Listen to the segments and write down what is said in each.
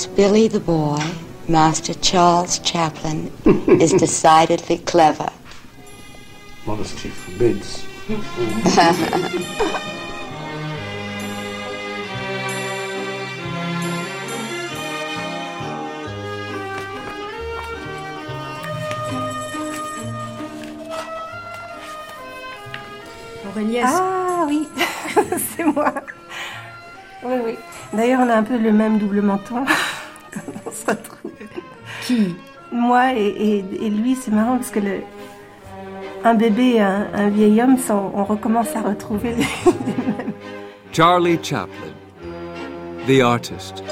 as Billy the boy, Master Charles Chaplin is decidedly clever. Modesty forbids. Aurélia, Ah oui, c'est moi. Oui, oui. D'ailleurs, on a un peu le même double menton. Qui Moi et, et- et lui, c'est marrant parce que le, un bébé et un, un vieil homme, ça, on, on recommence à retrouver les, les mêmes. Charlie Chaplin, the artist.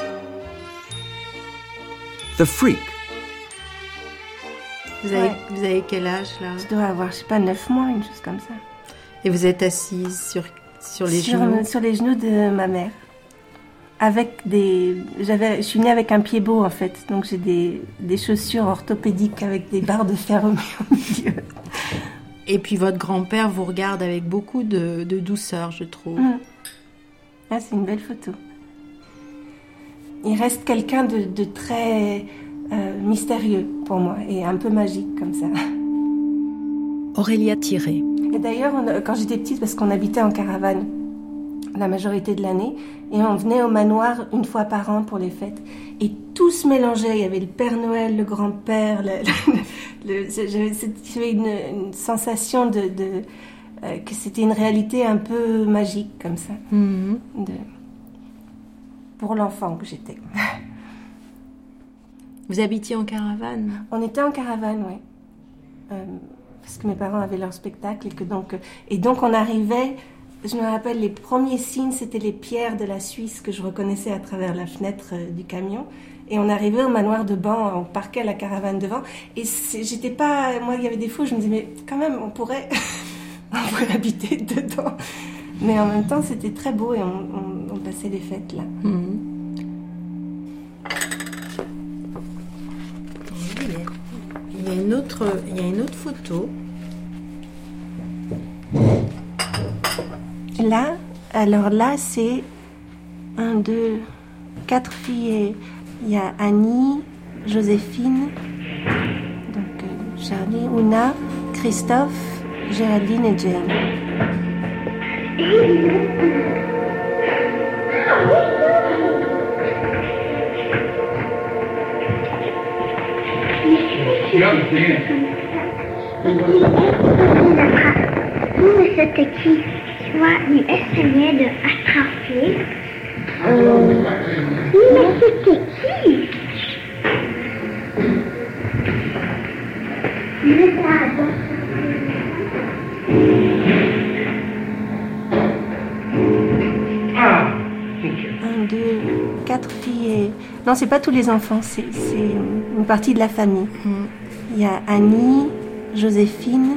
The freak, vous avez, Ouais. vous avez quel âge là? Je dois avoir, je sais pas, 9 mois, une chose comme ça. Et vous êtes assise sur, sur les sur, genoux? sur les genoux de ma mère. Avec des. J'avais, je suis née avec un pied beau en fait, donc j'ai des, des chaussures orthopédiques avec des barres de fer au milieu. Et puis votre grand-père vous regarde avec beaucoup de, de douceur, je trouve. Mm. Ah, c'est une belle photo. Il reste quelqu'un de, de très euh, mystérieux pour moi et un peu magique comme ça. Aurélia Thierry. Et d'ailleurs, on quand j'étais petite, parce qu'on habitait en caravane la majorité de l'année, et on venait au manoir une fois par an pour les fêtes, et tout se mélangeait. Il y avait le Père Noël, le grand-père, j'avais une, une sensation de, de, euh, que c'était une réalité un peu magique comme ça, Mhm. de, pour l'enfant que j'étais. Vous habitiez en caravane? On était en caravane, oui. Euh, parce que mes parents avaient leur spectacle et que donc euh, et donc on arrivait. Je me rappelle les premiers signes, c'était les pierres de la Suisse que je reconnaissais à travers la fenêtre euh, du camion. Et on arrivait au manoir de Ban, on parquait la caravane devant. Et j'étais pas, moi il y avait des fois, où je me disais mais quand même on pourrait, on pourrait habiter dedans. Mais en même temps c'était très beau et on, on- on passait les fêtes là. Mhm. Il y a une autre, il y a une autre photo. Là, alors là, c'est un, deux, quatre filles. Il y a Annie, Joséphine, donc euh, Charlie, Una, Christophe, Géraldine et Jane. Tu vois, il essayait de attraper. Euh... Oui, mais c'était qui Mais pardon. Un, deux, quatre filles. et- Non, c'est pas tous les enfants, c'est c'est une partie de la famille. Il y a Annie, Joséphine,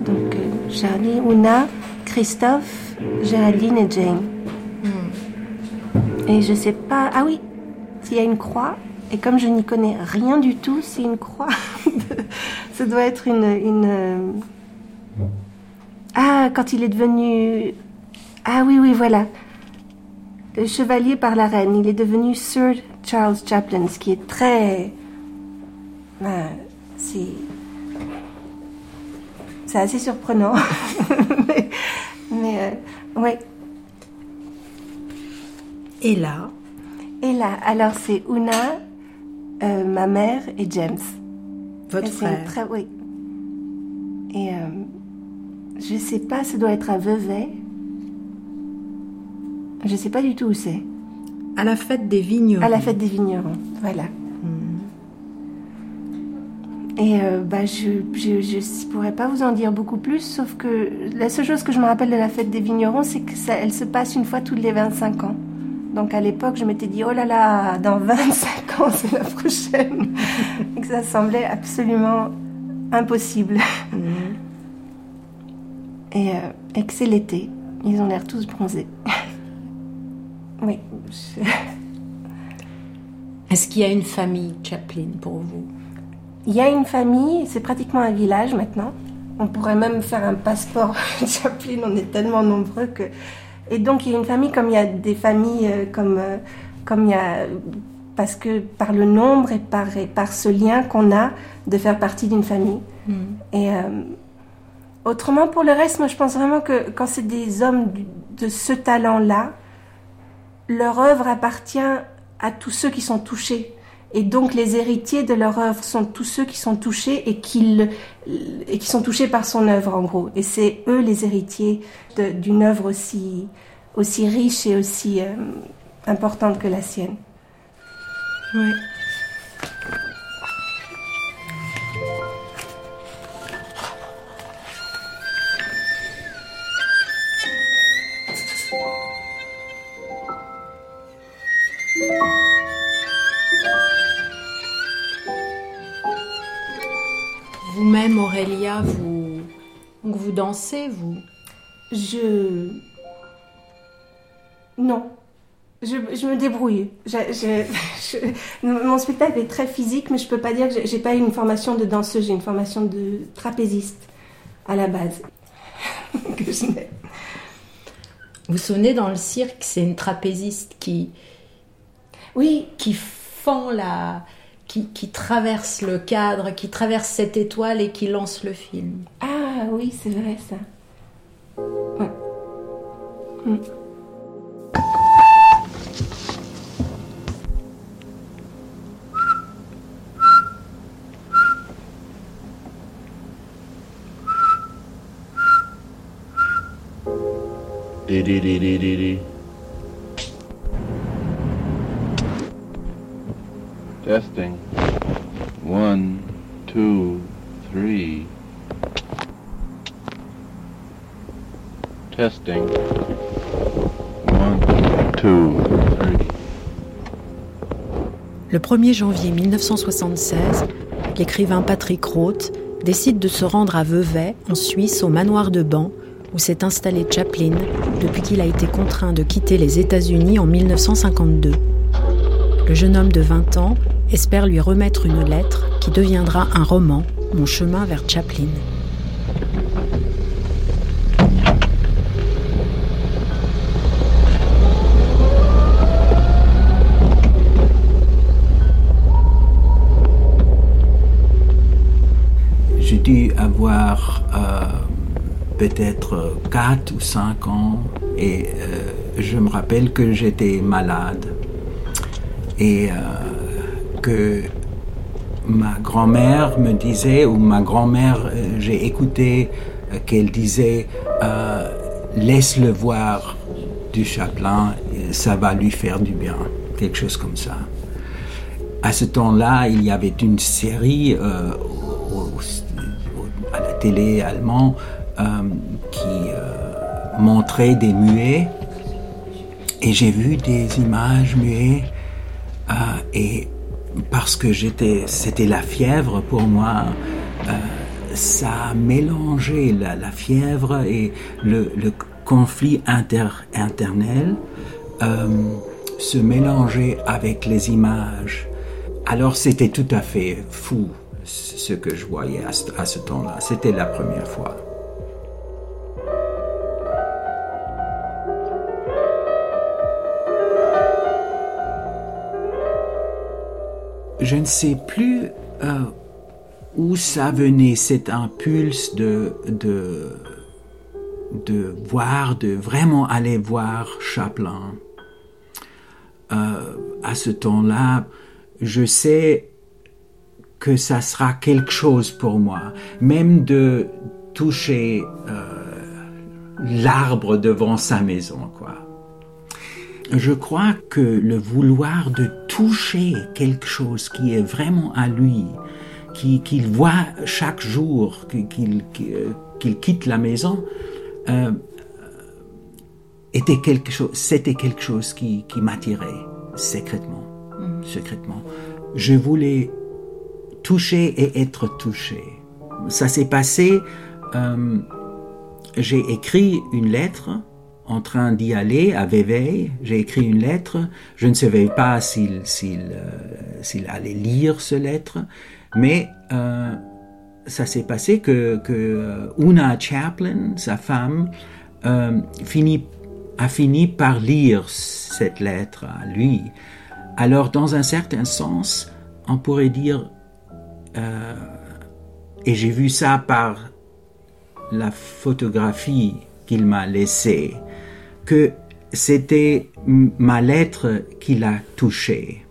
donc euh, Charlie, Una, Christophe, Géraldine et Jane. Et je sais pas. Ah oui, s'il y a une croix. Et comme je n'y connais rien du tout, c'est une croix. Ça doit être une. une euh, Ah, quand il est devenu. Ah oui, oui, voilà. Le chevalier par la reine. Il est devenu Sir Charles Chaplin, ce qui est très. Ah, c'est. C'est assez surprenant. mais. Mais euh, ouais. Et là, Et là, alors c'est Una, euh, ma mère et James. votre Et frère. très- oui. Et euh, je sais pas, ça doit être à Vevey. Je sais pas du tout où c'est. À la fête des vignerons. À la fête des vignerons, voilà. Et euh, bah, je, je, je pourrais pas vous en dire beaucoup plus, sauf que la seule chose que je me rappelle de la fête des vignerons, c'est que ça, elle se passe une fois tous les 25 ans. Donc à l'époque, je m'étais dit, oh là là, dans 25 ans, c'est la prochaine. Et que ça semblait absolument impossible. Et, euh, et que c'est l'été. Ils ont l'air tous bronzés. oui. je- Est-ce qu'il y a une famille Chaplin pour vous? Il y a une famille, c'est pratiquement un village maintenant. On pourrait même faire un passeport Chaplin, on est tellement nombreux que. Et donc il y a une famille comme il y a des familles euh, comme euh, comme il y a parce que par le nombre et par et par ce lien qu'on a de faire partie d'une famille. Et euh, autrement pour le reste, moi je pense vraiment que quand c'est des hommes du- de ce talent-là, leur œuvre appartient à tous ceux qui sont touchés. Et donc les héritiers de leur œuvre sont tous ceux qui sont touchés et qui, sont touchés par son œuvre en gros. Et c'est eux les héritiers d'une œuvre aussi, riche et aussi euh, importante que la sienne. Oui. Vous-même, Aurélia, vous, dansez, vous? Je... Non. Je, je me débrouille. Je- je- je- mon spectacle est très physique, mais je peux pas dire que j'ai- pas eu une formation de danseuse, j'ai une formation de trapéziste à la base. que je n'ai. Vous sonnez dans le cirque, c'est une trapéziste qui, Oui, qui fend la. Qui, qui traverse le cadre, qui traverse cette étoile et qui lance le film. ah oui, c'est vrai ça. Ouais. Mm. Testing. One, two, three. Testing. One, two, three. Le 1er janvier 1976, l'écrivain Patrick Roth décide de se rendre à Vevey, en Suisse, au manoir de Ban, où s'est installé Chaplin depuis qu'il a été contraint de quitter les États-Unis en 1952. Le jeune homme de 20 ans espère lui remettre une lettre qui deviendra un roman, Mon chemin vers Chaplin. J'ai dû avoir euh, peut-être 4 ou 5 ans et euh, je me rappelle que j'étais malade et euh, que ma grand-mère me disait, ou ma grand-mère, euh, j'ai écouté euh, qu'elle disait, euh, laisse-le voir du Chaplin, euh, ça va lui faire du bien, quelque chose comme ça. À ce temps-là, il y avait une série à la télé allemande qui montrait des muets et j'ai vu des images muets et parce que j'étais, c'était la fièvre pour moi, euh, ça a mélangé la, fièvre et le, conflit inter, internel euh, se mélanger avec les images. Alors c'était tout à fait fou ce que je voyais à ce temps-là. C'était la première fois. Je ne sais plus euh, où ça venait, cet impulse de, voir, de vraiment aller voir Chaplin. Euh, à ce temps-là, je sais que ça sera quelque chose pour moi, même de toucher euh, l'arbre devant sa maison, quoi. Je crois que le vouloir de toucher quelque chose qui est vraiment à lui, qui- qu'il voit chaque jour qu'il quitte la maison, euh, était quelque chose, c'était quelque chose qui, qui m'attirait secrètement, secrètement. Je voulais toucher et être touché. Ça s'est passé. euh, j'ai écrit une lettre en train d'y aller à Vevey. J'ai écrit une lettre. Je ne savais pas s'il euh, allait lire ce lettre, mais euh, ça s'est passé que, euh, Una Chaplin, sa femme, a fini par lire cette lettre à lui. Alors, dans un certain sens, on pourrait dire, et j'ai vu ça par la photographie qu'il m'a laissée, que c'était ma lettre qui l'a touché.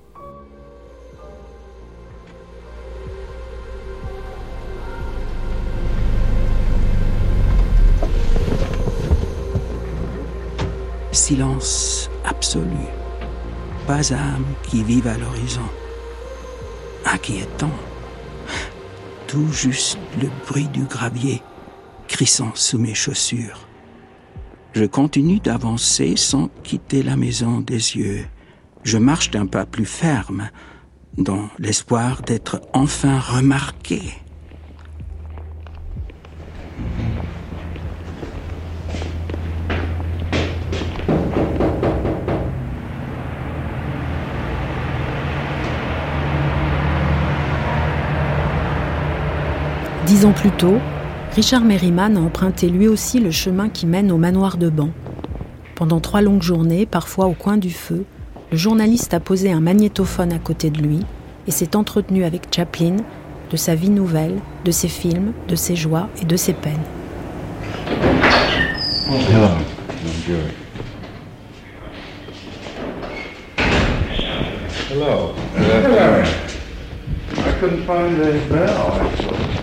Silence absolu. Pas âme qui vive à l'horizon. Inquiétant. Tout juste le bruit du gravier crissant sous mes chaussures. Je continue d'avancer sans quitter la maison des yeux. Je marche d'un pas plus ferme, dans l'espoir d'être enfin remarqué. Dix ans plus tôt, Richard Merriman a emprunté lui aussi le chemin qui mène au manoir de Ban. Pendant trois longues journées, parfois au coin du feu, le journaliste a posé un magnétophone à côté de lui et s'est entretenu avec Chaplin de sa vie nouvelle, de ses films, de ses joies et de ses peines. Hello. Enjoy. Hello. Hello. I couldn't find the bell, actually.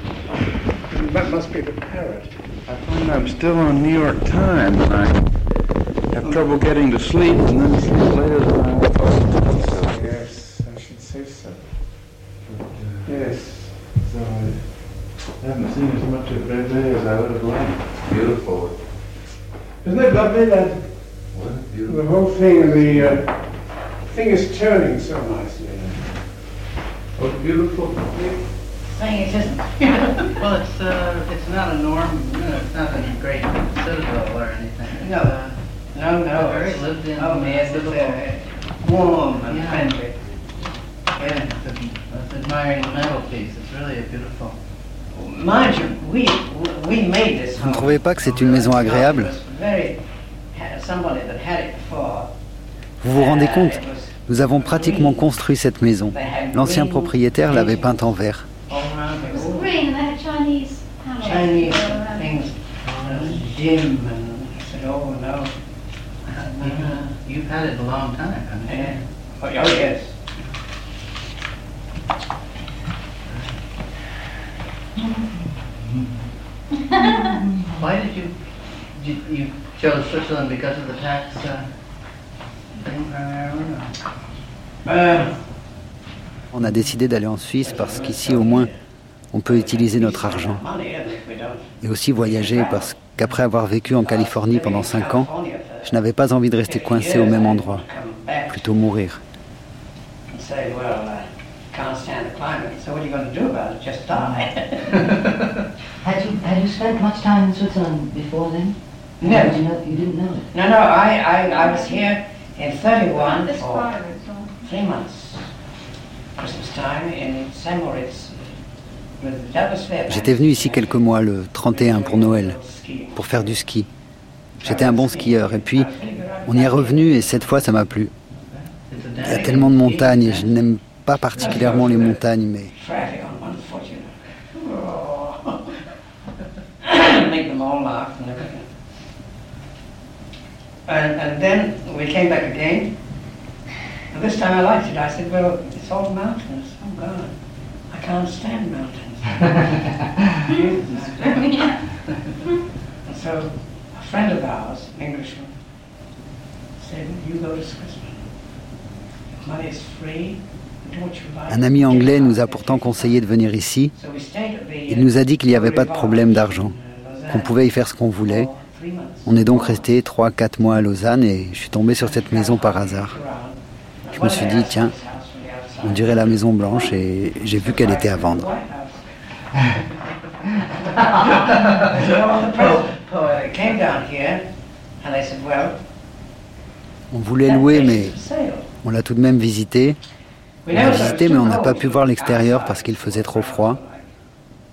That must be the parrot. I find I'm still on New York time and I have trouble getting to sleep and then sleep later than I was supposed to. Yes, I should say so. yes, so I haven't seen as much of Bebe as I would have liked. Beautiful. Isn't it lovely that What? the whole thing, the uh, thing is turning so nicely? Oh, beautiful. Saying it isn't. well, it's uh, it's not a norm. You know, it's not a great citadel or anything. No. Uh, No, no. Very it's- lived in. Oh, yes, it's beautiful. uh, warm and Yeah. friendly. Yeah, it's, it's admiring the mantelpiece. It's really a beautiful. Mind you, we, we made this Vous ne home. trouvez pas que c'est une maison agréable It was very, had somebody that had it before. Vous vous rendez Uh, compte Nous avons pratiquement construit cette maison. L'ancien propriétaire l'avait peinte en vert. All around It the was wall. green and they had Chinese panels. Chinese all around. things, uh, dim, and I said, oh no. You've, uh, you've had it a long time, haven't you? Yeah. Oh, oh, yes. Why did you, you you chose Switzerland because of the tax uh, thing primarily? Uh, On a décidé d'aller en Suisse parce qu'ici au moins on peut utiliser notre argent. Et aussi voyager parce qu'après avoir vécu en Californie pendant 5 ans, je n'avais pas envie de rester coincé au même endroit, plutôt mourir. and say, well, I can't stand the climate, so what are you going to do about it? Just die. Had you had you spent much time in Switzerland before then? No. Did you know you didn't know it? No, no, I, I, I was here in 31 This for three months. Christmas time in St. Moritz. with Douglas Fairbanks. J'étais venu ici quelques mois, le 31 pour Noël, pour faire du ski. J'étais un bon skieur. Et puis on y est revenu et cette fois ça m'a plu. Il y a tellement de montagnes et je n'aime pas particulièrement les montagnes, mais and this time I liked it. I said, well, it's all mountains. Oh, God. I can't stand mountains. And so a friend of ours, an Englishman, said, you go to Switzerland. Money is free. Un ami anglais nous a pourtant conseillé de venir ici. Il nous a dit qu'il n'y avait pas de problème d'argent, qu'on pouvait y faire ce qu'on voulait On est donc resté 3-4 mois à Lausanne et je suis tombé sur cette maison par hasard. Je me suis dit, tiens, on dirait la Maison Blanche et j'ai vu qu'elle était à vendre. On voulait louer, mais on l'a tout de même visité. On l'a visité, mais on n'a pas pu voir l'extérieur parce qu'il faisait trop froid.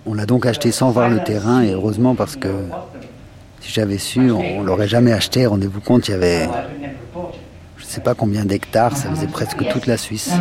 On l'a donc acheté sans voir le terrain, et heureusement parce que si j'avais su, on, l'aurait jamais acheté. Rendez-vous compte, il y avait je ne sais pas combien d'hectares, ça faisait presque toute la Suisse.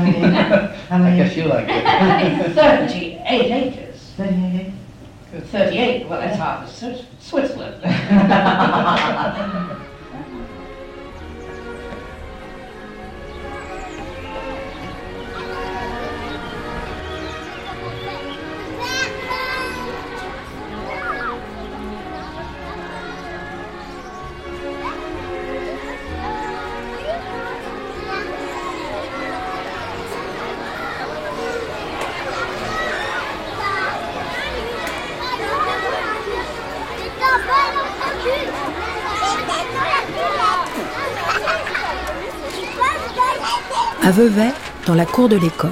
à Vevey, dans la cour de l'école.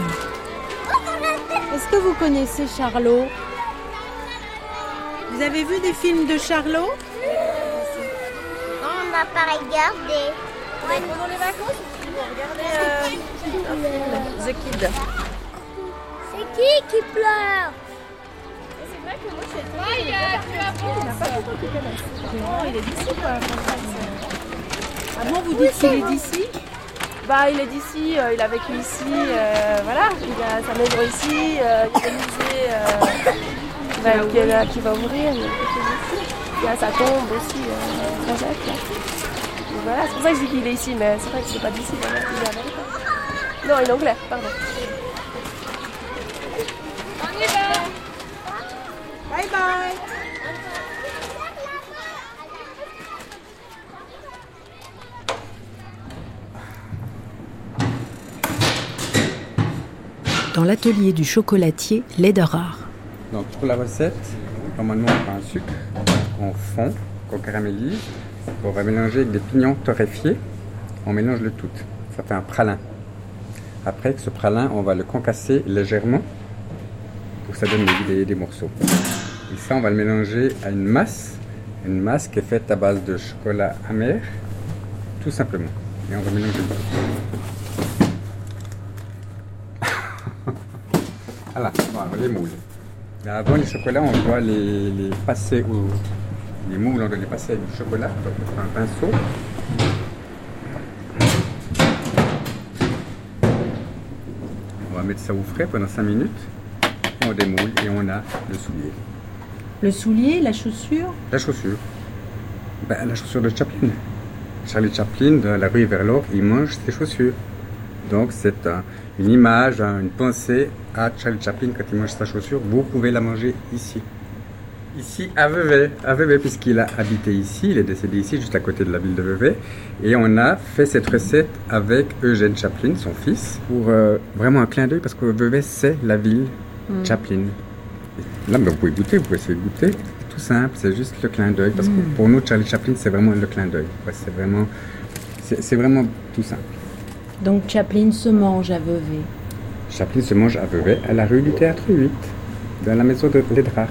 Est-ce que vous connaissez Charlot? Vous avez vu des films de Charlot? Non, on n'a pas regardé. Pendant les vacances, regardez euh, The Kid. C'est qui qui pleure? C'est vrai que moi je suis il, il n'a pas beaucoup qui connaissent. Non, il est d'ici quoi. Ah bon, vous dites qu'il est d'ici bah, il est d'ici, euh, il a vécu ici, euh, voilà, il a sa maison ici, euh, il y a des musées qui, va, qui, qui, va ouvrir, il y a, il y a sa tombe aussi, euh, Jacques. Voilà, c'est pour ça que je dis qu'il est ici, mais c'est vrai que c'est pas d'ici, il est américain. Non, il est anglais, pardon. On y va Bye bye dans l'atelier du chocolatier Lederer. Donc pour la recette, normalement on prend un sucre, on fond, qu'on caramélise, on va mélanger avec des pignons torréfiés, on mélange le tout. Ça fait un pralin. Après, ce pralin, on va le concasser légèrement pour que ça donne des, des morceaux. Et ça, on va le mélanger à une masse, une masse qui est faite à base de chocolat amer, tout simplement. Et on va mélanger le tout. Voilà, les moules. avant les chocolats, on doit les, les passer au. Les moules, on doit les passer avec du chocolat, donc on prend un pinceau. On va mettre ça au frais pendant 5 minutes. On démoule et on a le soulier. Le soulier, la chaussure? La chaussure. Ben, la chaussure de Chaplin. Charlie Chaplin, de la rue vers l'or, il mange ses chaussures. Donc c'est une image, une pensée à Charlie Chaplin quand il mange sa chaussure. Vous pouvez la manger ici. Ici à Vevey, à Vevey puisqu'il a habité ici, il est décédé ici, juste à côté de la ville de Vevey. Et on a fait cette recette avec Eugène Chaplin, son fils, pour euh, vraiment un clin d'œil parce que Vevey c'est la ville mm. Chaplin. là, ben, vous pouvez goûter, vous pouvez essayer de goûter. Tout simple, c'est juste le clin d'œil parce que mm. pour nous, Charlie Chaplin, c'est vraiment le clin d'œil. c'est vraiment, c'est vraiment tout simple. Donc Chaplin se mange à Vevey. Chaplin se mange à Vevey, à la rue du Théâtre 8, dans la maison de Lédrare.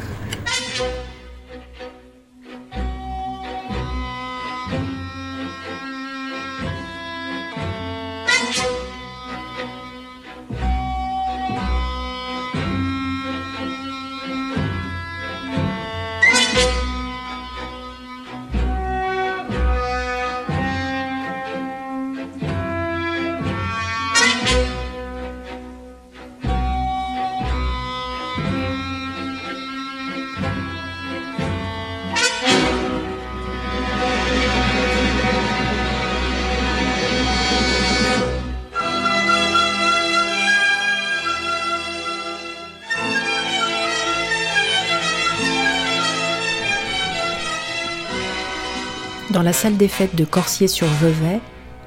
Salle des fêtes de Corsier-sur-Vevey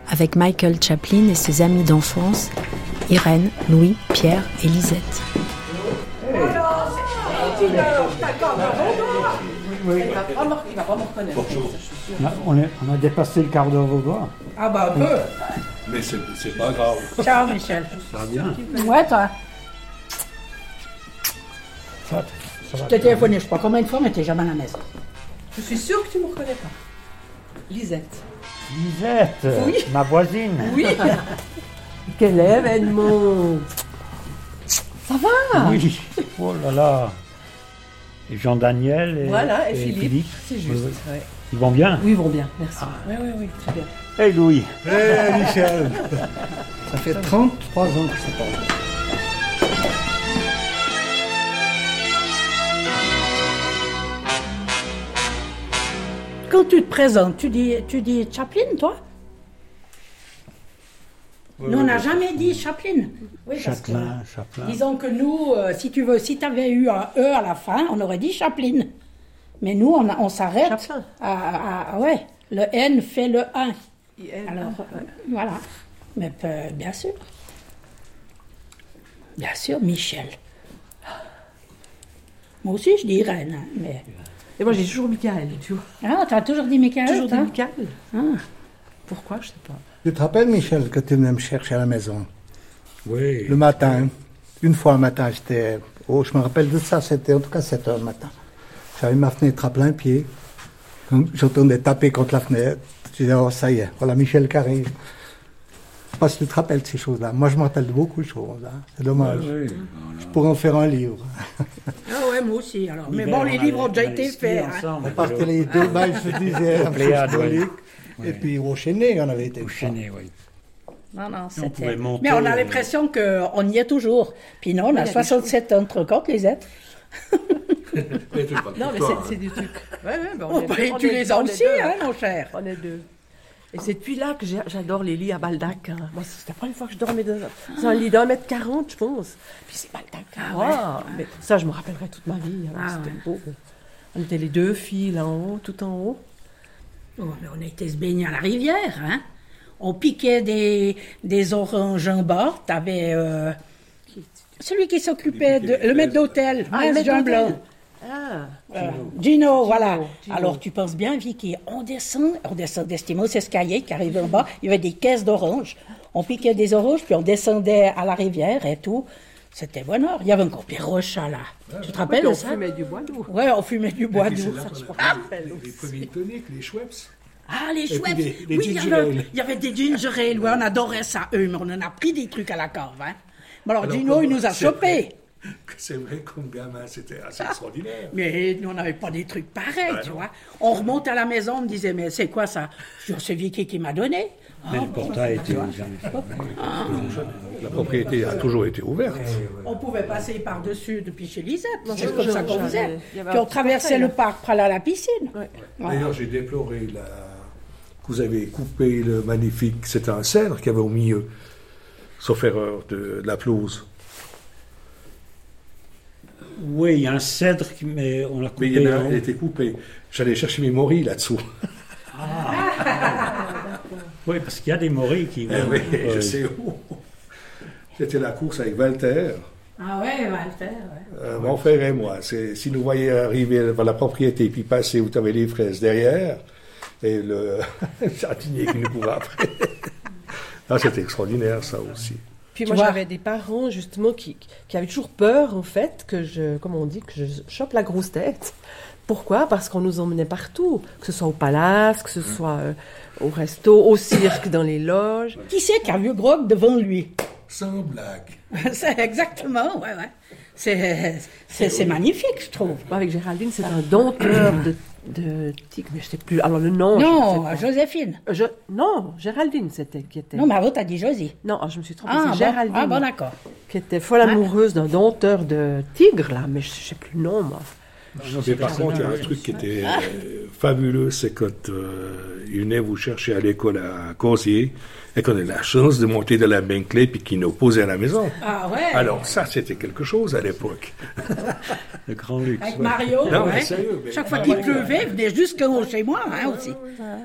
avec Michael Chaplin et ses amis d'enfance, Irène, Louis, Pierre et Lisette. Il va pas me, il va pas me reconnaître. Bonjour. ça, je suis sûre. On a, on est- on a dépassé le quart d'heure au. Ah bah un peu. Mais c'est c'est pas grave. Ciao Michel. Ça va bien. Ouais toi. Ça, ça Je t'ai bien. téléphoné je sais pas combien de fois mais t'es jamais à la maison. Je suis sûre que tu me reconnais pas. Lisette. Lisette, Oui. ma voisine. Oui. Quel événement. Ça va? Oui. Oh là là. Et Jean-Daniel et, Voilà, et Philippe, c'est juste, Oui, oui. ouais. Ils vont bien? Oui, ils vont bien, merci. Oui, oui, oui, très bien. Hey Louis. Hey Michel Ça fait 33 ans que je parle. Quand tu te présentes, tu dis, tu dis Chaplin, toi Oui, Nous, on n'a oui. jamais dit Chaplin. Oui, parce que, Châtelain, Châtelain. disons que nous, euh, si tu veux, si tu avais eu un E à la fin, on aurait dit Chaplin. Mais nous, on, s'arrête à, à- à- Ouais, le N fait le 1. Alors, euh, voilà. Mais euh, bien sûr. Bien sûr, Michel. Moi aussi, je dis Irène, hein, mais... Et moi, j'ai toujours Michael, tu vois. Ah, tu as toujours dit Michael Toujours dit Michael. Ah. Pourquoi, je sais pas. Tu te rappelles, Michel, que tu venais me chercher à la maison? Oui. Le matin. Une fois un matin, j'étais. Oh, je me rappelle de ça, c'était en tout cas 7 heures le matin. J'avais ma fenêtre à plein pied. J'entendais taper contre la fenêtre. Je disais, oh, ça y est, voilà Michel qui arrive. Je sais pas si tu te rappelles de ces choses-là. Moi, je me rappelle de beaucoup de choses. hein. C'est dommage. Oui. Je pourrais en faire un livre. Ah ouais, moi aussi, alors. Mais bon, les on livres ont déjà on été faits. hein. ensemble. On partait les deux balles, symbolique. oui. Et puis au Chénet, on avait été. Au Chénet, oui. Non, non, on c'était... Mais on a euh, l'impression qu'on y est toujours. Puis non, on a a des 67 ans, tu te rends compte, les êtres Non, mais c'est- c'est des trucs. Ouais, ouais, ben Oh, est bah, deux, on tu est les as on est aussi, hein, mon cher. On est deux. Et c'est depuis là que j'adore les lits à Baldac. hein. Moi, c'était la première fois que je dormais dans, dans un lit d'un mètre quarante, je pense. Puis c'est Baldac. Ah ouais. ouais. Mais ça, je me rappellerai toute ma vie. alors Ah c'était ouais. beau. On était les deux filles là en haut, tout en haut. Oh, mais on a été se baigner à la rivière, hein. On piquait des, des oranges en bas. T'avais euh, celui qui s'occupait de... Le maître d'hôtel, Ah, hein, le maître Jean d'hôtel. Blanc. Ah, Euh, Gino, voilà. Gino. Alors, tu penses bien, Vicky, on descend, on descend d'Estimos escalier qui arrivait en bas, il y avait des caisses d'oranges. On piquait des oranges, puis on descendait à la rivière et tout. C'était bonheur. Il y avait encore Pierre Rocha, là. tu te rappelles on ça? fumait du bois doux. Ouais, on fumait du bois c'est qu'on je a me rappelle les- premiers toniques, les Schweppes. Ah, les des- des oui, il y, avait, il y avait des ginger ale, ouais, on adorait ça, eux, mais on en a pris des trucs à la cave, hein. Bon, alors, Alors, Gino, il nous a c'est chopés. C'est vrai, comme gamin, c'était assez extraordinaire. Mais nous, on n'avait pas des trucs pareils, Ah, tu non. vois. On remonte à la maison, on me disait, mais c'est quoi ça? C'est Vicky qui m'a donné. Mais Ah, le portail était jamais fermé. La propriété a toujours été ouverte. On pouvait passer par-dessus depuis chez Lisette. C'est comme ça qu'on faisait. Puis on traversait le parc pour aller à la piscine. Ouais. D'ailleurs, j'ai déploré la... que vous avez coupé le magnifique. C'était un cèdre qu'il y avait au milieu, sauf erreur, de, de la pelouse. Oui, il y a un cèdre, qui- mais on l'a Mais coupé. il y en a il était coupé. J'allais chercher mes morilles là-dessous. Oui, parce qu'il y a des morilles qui Eh vont. oui, euh, je sais où. C'était la course avec Walter, Ah ouais, Walter, ouais. euh, mon frère et moi. C'est, si nous voyions arriver vers la propriété puis passer où tu avais les fraises derrière, et le jardinier qui nous courait après. Ah, c'était extraordinaire, ça aussi. Puis Tu moi, j'avais des parents, justement, qui, qui avaient toujours peur, en fait, que je, comme on dit, que je chope la grosse tête. Pourquoi? Parce qu'on nous emmenait partout, que ce soit au palace, que ce soit euh, au resto, au cirque, dans les loges. Qui c'est qui a vu Grog devant lui? Sans blague. C'est exactement, ouais, ouais. C'est, magnifique, je trouve. Avec Géraldine, c'est un dompteur de, de tigre, mais je sais plus. Alors, le nom. Non. Joséphine. Je- non, Géraldine, c'était qui était. Non, mais avant, t'as dit Josie. Non, ah, je me suis trompée. Ah, c'est bon. Géraldine. Ah, bon, d'accord. Qui était folle amoureuse d'un dompteur de tigre, là, mais je sais plus le nom, moi. Mais par contre, il y a un truc qui était euh, fabuleux, c'est quand euh, il venait vous chercher à l'école à Corsier et qu'on a la chance de monter de la Bentley puis qu'il nous posait à la maison. Ah ouais Alors ça, c'était quelque chose à l'époque. Le grand luxe. Avec ouais. Mario, Non, mais ouais. sérieux, mais- chaque fois Ah, qu'il pleuvait, il venait jusqu'au chez moi hein, aussi.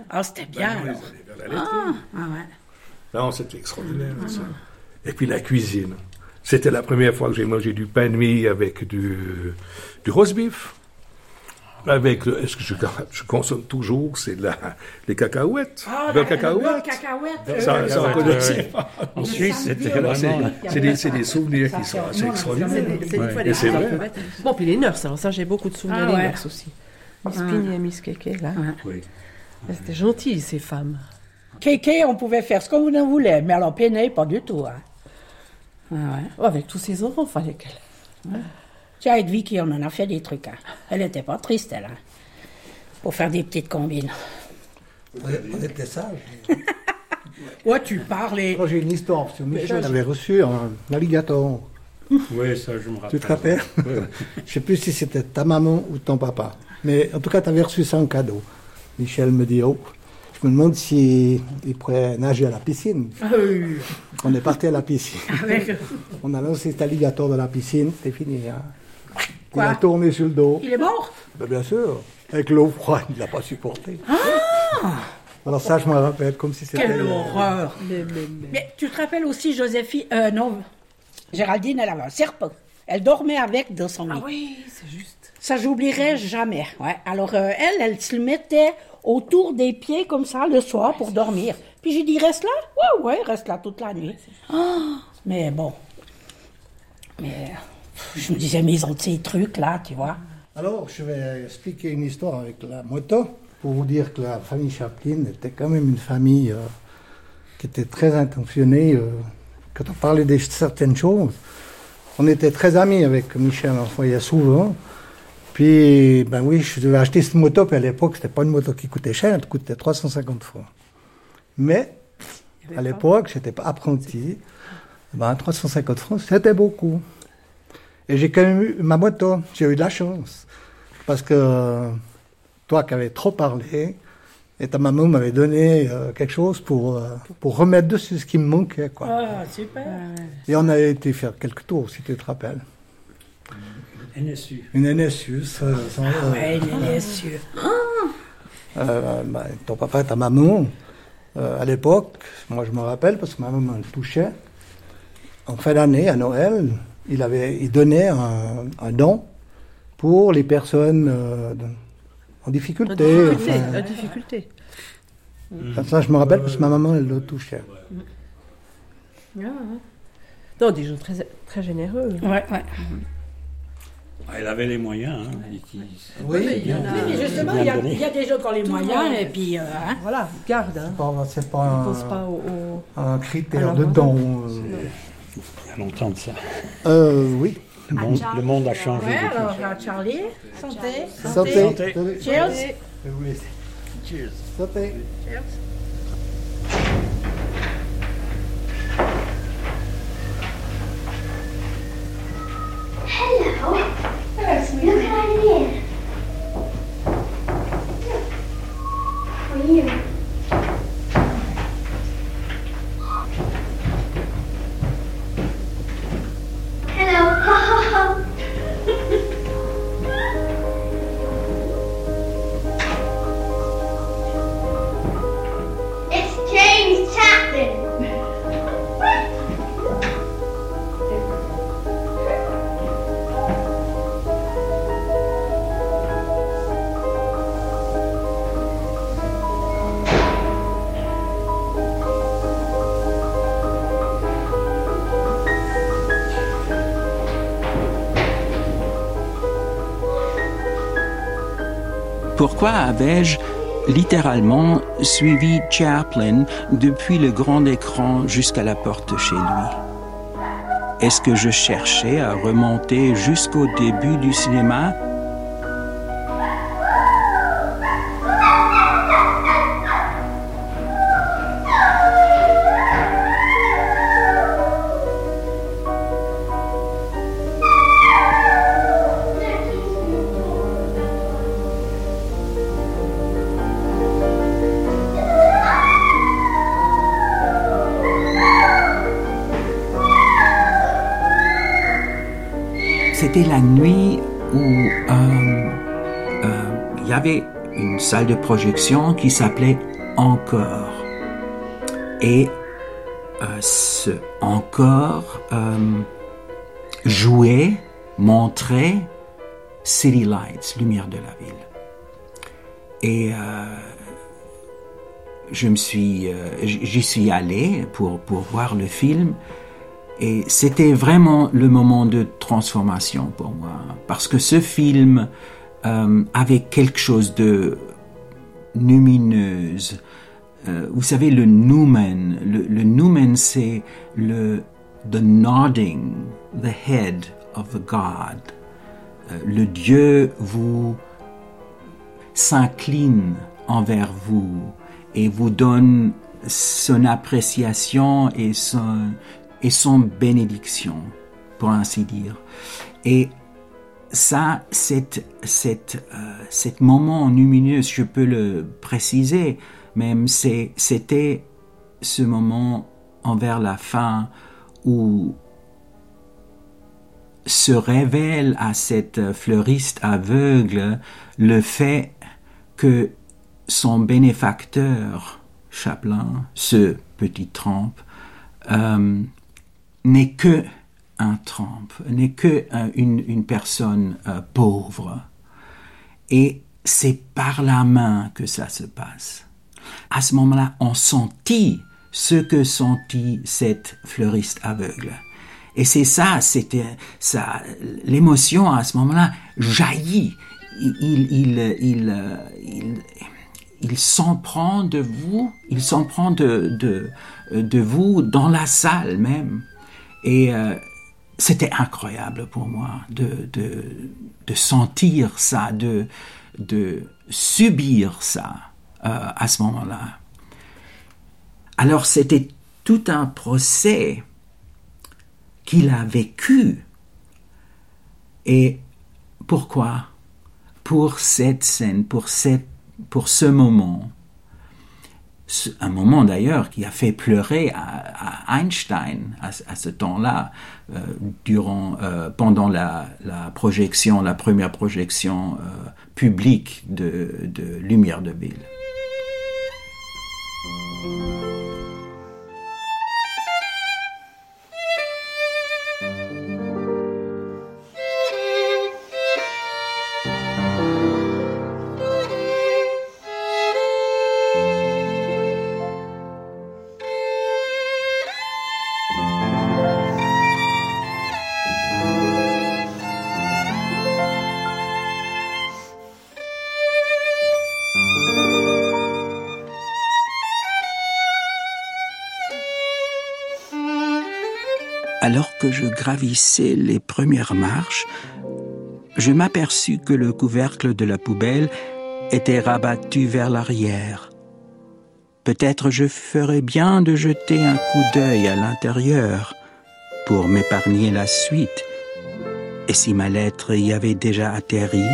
Ah, c'était bien. Ben, alors. années vers la laiterie. Ah, ah ouais. Non, c'était extraordinaire, ça. Et puis la cuisine. C'était la première fois que j'ai mangé du pain de mie avec du, du roast beef. Avec le, ce que je, je consomme toujours, c'est la, les cacahuètes. Ah, le ben, cacahuète. le cacahuète. Ça, euh, ça, on connaissait pas. en Suisse, c'était c'est- vraiment- C'est des, souvenirs qui sont assez extraordinaires. C'est vrai. Bon, puis les nurses, alors ça, j'ai beaucoup de souvenirs Ah des nurses aussi. Miss Ah. Pini et Miss Keke, là. Oui. C'était gentil, ces femmes. Kéké, on pouvait faire ce qu'on en voulait, mais alors Péné, pas du tout. Hein. Ah ouais. Oh, avec tous ces enfants, fallait qu'elle. Tiens, avec Vicky, on en a fait des trucs. hein. Elle était pas triste, elle. hein, pour faire des petites combines. On était sages. Ouais, tu parles et... Moi, j'ai une histoire. Parce que Michel je- avait reçu un alligator. Oui, ça, je me rappelle. Tu te rappelles Oui. Je sais plus si c'était ta maman ou ton papa. Mais en tout cas, tu avais reçu ça en cadeau. Michel me dit, oh, je me demande si il pourrait nager à la piscine. Ah oui. On est parti à la piscine. Avec- On a lancé cet alligator dans la piscine, c'est fini. hein. Il a tourné sur le dos. Il est mort Ben, bien sûr. Avec l'eau froide, il l'a pas supporté. Ah Alors ça, je me rappelle comme si c'était... Quelle euh, horreur Mais tu te rappelles aussi Joséphine... Euh, non, Géraldine, elle avait un serpent. Elle dormait avec dans son lit. Ah oui, c'est juste. Ça, j'oublierai jamais. Ouais. Alors, euh, elle, elle se le mettait autour des pieds comme ça le soir pour dormir. Puis j'ai dit, reste là Ouais, ouais, reste là toute la nuit. Ah, mais bon. Mais je me disais, mais ils ont ces trucs-là, tu vois. Alors, je vais expliquer une histoire avec la moto pour vous dire que la famille Chaplin était quand même une famille euh, qui était très intentionnée. euh, quand on parlait de certaines choses, on était très amis avec Michel, voyait souvent. Puis, ben oui, je devais acheter cette moto, puis à l'époque, c'était pas une moto qui coûtait cher, elle coûtait 350 francs. Mais, à l'époque, j'étais pas apprenti. Ben, 350 francs, c'était beaucoup. Et j'ai quand même eu ma moto. J'ai eu de la chance. Parce que toi qui avais trop parlé, et ta maman m'avait donné euh, quelque chose pour, euh, pour remettre dessus ce qui me manquait. Quoi. Ah, super. Et on a été faire quelques tours, si tu te rappelles. NSU. Une NSU. ça- ça- Ah ouais, une euh, NSU. euh, bah, ton papa et ta maman, euh, à l'époque, moi je me rappelle parce que ma maman le touchait, en fin d'année, à Noël, il, avait, il donnait un, un don pour les personnes euh, en difficulté. En difficulté. enfin. en difficulté. Enfin, ça, je me rappelle parce que ma maman, elle le touchait. Non, des gens très, très généreux. Ouais, ouais. Ah, Elle avait les moyens. Hein. Oui, bien. Oui, mais justement, il y, a, il y a des gens qui ont les Tout moyens, et puis... euh, hein. Voilà, garde. Hein. Pas- C'est pas un, pense pas au. au- un critère de don. Euh. Il y a longtemps de ça. Euh, oui. Le monde, le monde a changé. Ouais, alors, Charlie. Santé. Santé. Santé. Cheers. Oui. Cheers. Santé. Cheers. Hello. Look at here. For you? Hello. it's Pourquoi avais-je littéralement suivi Chaplin depuis le grand écran jusqu'à la porte chez lui? Est-ce que je cherchais à remonter jusqu'au début du cinéma? Salle de projection qui s'appelait Encore. Et euh, ce Encore euh, jouait, montrait City Lights, lumière de la ville. Et je me suis, j'y suis allé pour, pour voir le film. Et c'était vraiment le moment de transformation pour moi, parce que ce film euh, avait quelque chose de lumineuse. Euh, vous savez, le noumen, le, noumen, c'est le the nodding the head of the God. Euh, le Dieu vous s'incline envers vous et vous donne son appréciation et son, et son bénédiction, pour ainsi dire. Et ça, cet, cet, euh, cet moment lumineux, je peux le préciser, même c'était ce moment envers la fin où se révèle à cette fleuriste aveugle le fait que son bénéfacteur, Chaplin, ce petit trempe, euh, n'est que un n'est que euh, une, personne euh, pauvre. Et c'est par la main que ça se passe. À ce moment-là, on sentit ce que sentit cette fleuriste aveugle. Et c'est ça, c'était ça, l'émotion à ce moment-là jaillit. Il, il, il, il, s'en prend de vous, il s'en prend de, de, vous dans la salle même. Et euh, c'était incroyable pour moi de, de, de sentir ça, de, subir ça euh, à ce moment-là. Alors c'était tout un procès qu'il a vécu. Et pourquoi? Pour cette scène, pour, cette, pour ce moment un moment d'ailleurs qui a fait pleurer à, Einstein à, ce temps-là, euh, euh, pendant la, projection, la première projection euh, publique de, de Lumière de Ville. Alors que je gravissais les premières marches, je m'aperçus que le couvercle de la poubelle était rabattu vers l'arrière. Peut-être je ferais bien de jeter un coup d'œil à l'intérieur pour m'épargner la suite. Et si ma lettre y avait déjà atterri,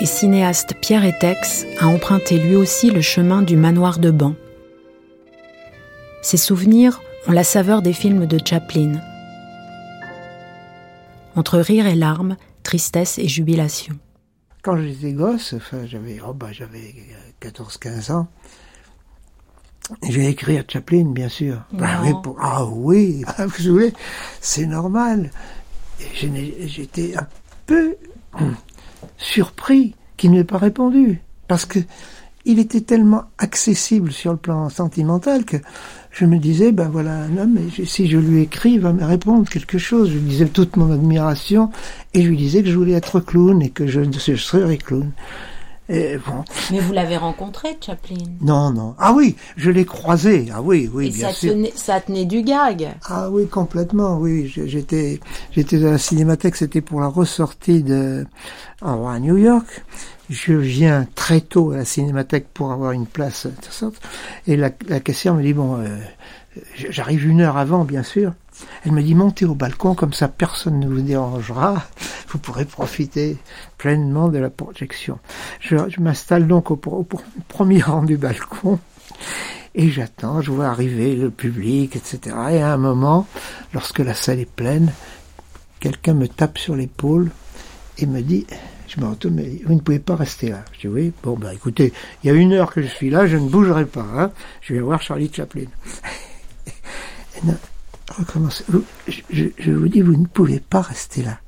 et cinéaste Pierre Etex a emprunté lui aussi le chemin du manoir de Ban. Ses souvenirs ont la saveur des films de Chaplin. Entre rire et larmes, tristesse et jubilation. Quand j'étais gosse, enfin, j'avais oh bah, j'avais 14-15 ans, j'ai écrit à Chaplin, bien sûr. Bah ah oui, vous voulez, c'est normal. J'étais un peu surpris qu'il n'ait pas répondu. Parce que il était tellement accessible sur le plan sentimental que je me disais, ben voilà un homme, et si je lui écris, il va me répondre quelque chose. Je lui disais toute mon admiration et je lui disais que je voulais être clown et que je serais clown. Et bon. Mais vous l'avez rencontré, Chaplin Non, non. Ah oui, je l'ai croisé. Ah oui, oui, Et bien ça sûr. tenait, ça tenait du gag. Ah oui, complètement, oui. J'étais, j'étais à la Cinémathèque, c'était pour la ressortie de, en- à New York. Je viens très tôt à la Cinémathèque pour avoir une place, de sorte. Et la, la caissière me dit, bon, euh, j'arrive une heure avant, bien sûr. Elle me dit, montez au balcon, comme ça personne ne vous dérangera. Vous pourrez profiter pleinement de la projection. Je, m'installe donc au, premier rang du balcon. Et j'attends, je vois arriver le public, etc. Et à un moment, lorsque la salle est pleine, quelqu'un me tape sur l'épaule et me dit, je me retourne, dit, vous ne pouvez pas rester là. Je dis oui, bon ben écoutez, il y a une heure que je suis là, je ne bougerai pas. hein. Je vais voir Charlie Chaplin. Je, vous dis, vous ne pouvez pas rester là.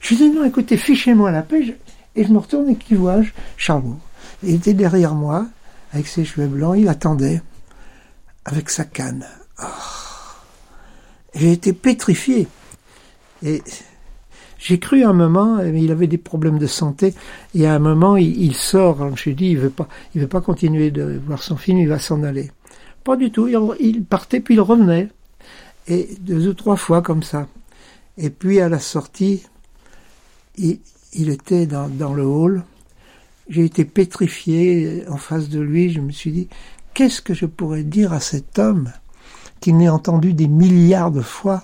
Je dis non, écoutez, fichez-moi la paix. Et je me retourne et qui vois-je Charlot. Il était derrière moi, avec ses cheveux blancs, il attendait, avec sa canne. Oh. J'ai été pétrifié. Et j'ai cru un moment, mais il avait des problèmes de santé, et à un moment, il, sort. Alors, je me suis dit, il veut pas, veut pas continuer de voir son film, il va s'en aller. Pas du tout. Il partait, puis il revenait. Et deux ou trois fois comme ça. Et puis, à la sortie, il, il était dans, le hall. J'ai été pétrifié en face de lui. Je me suis dit, qu'est-ce que je pourrais dire à cet homme qu'il n'ait entendu des milliards de fois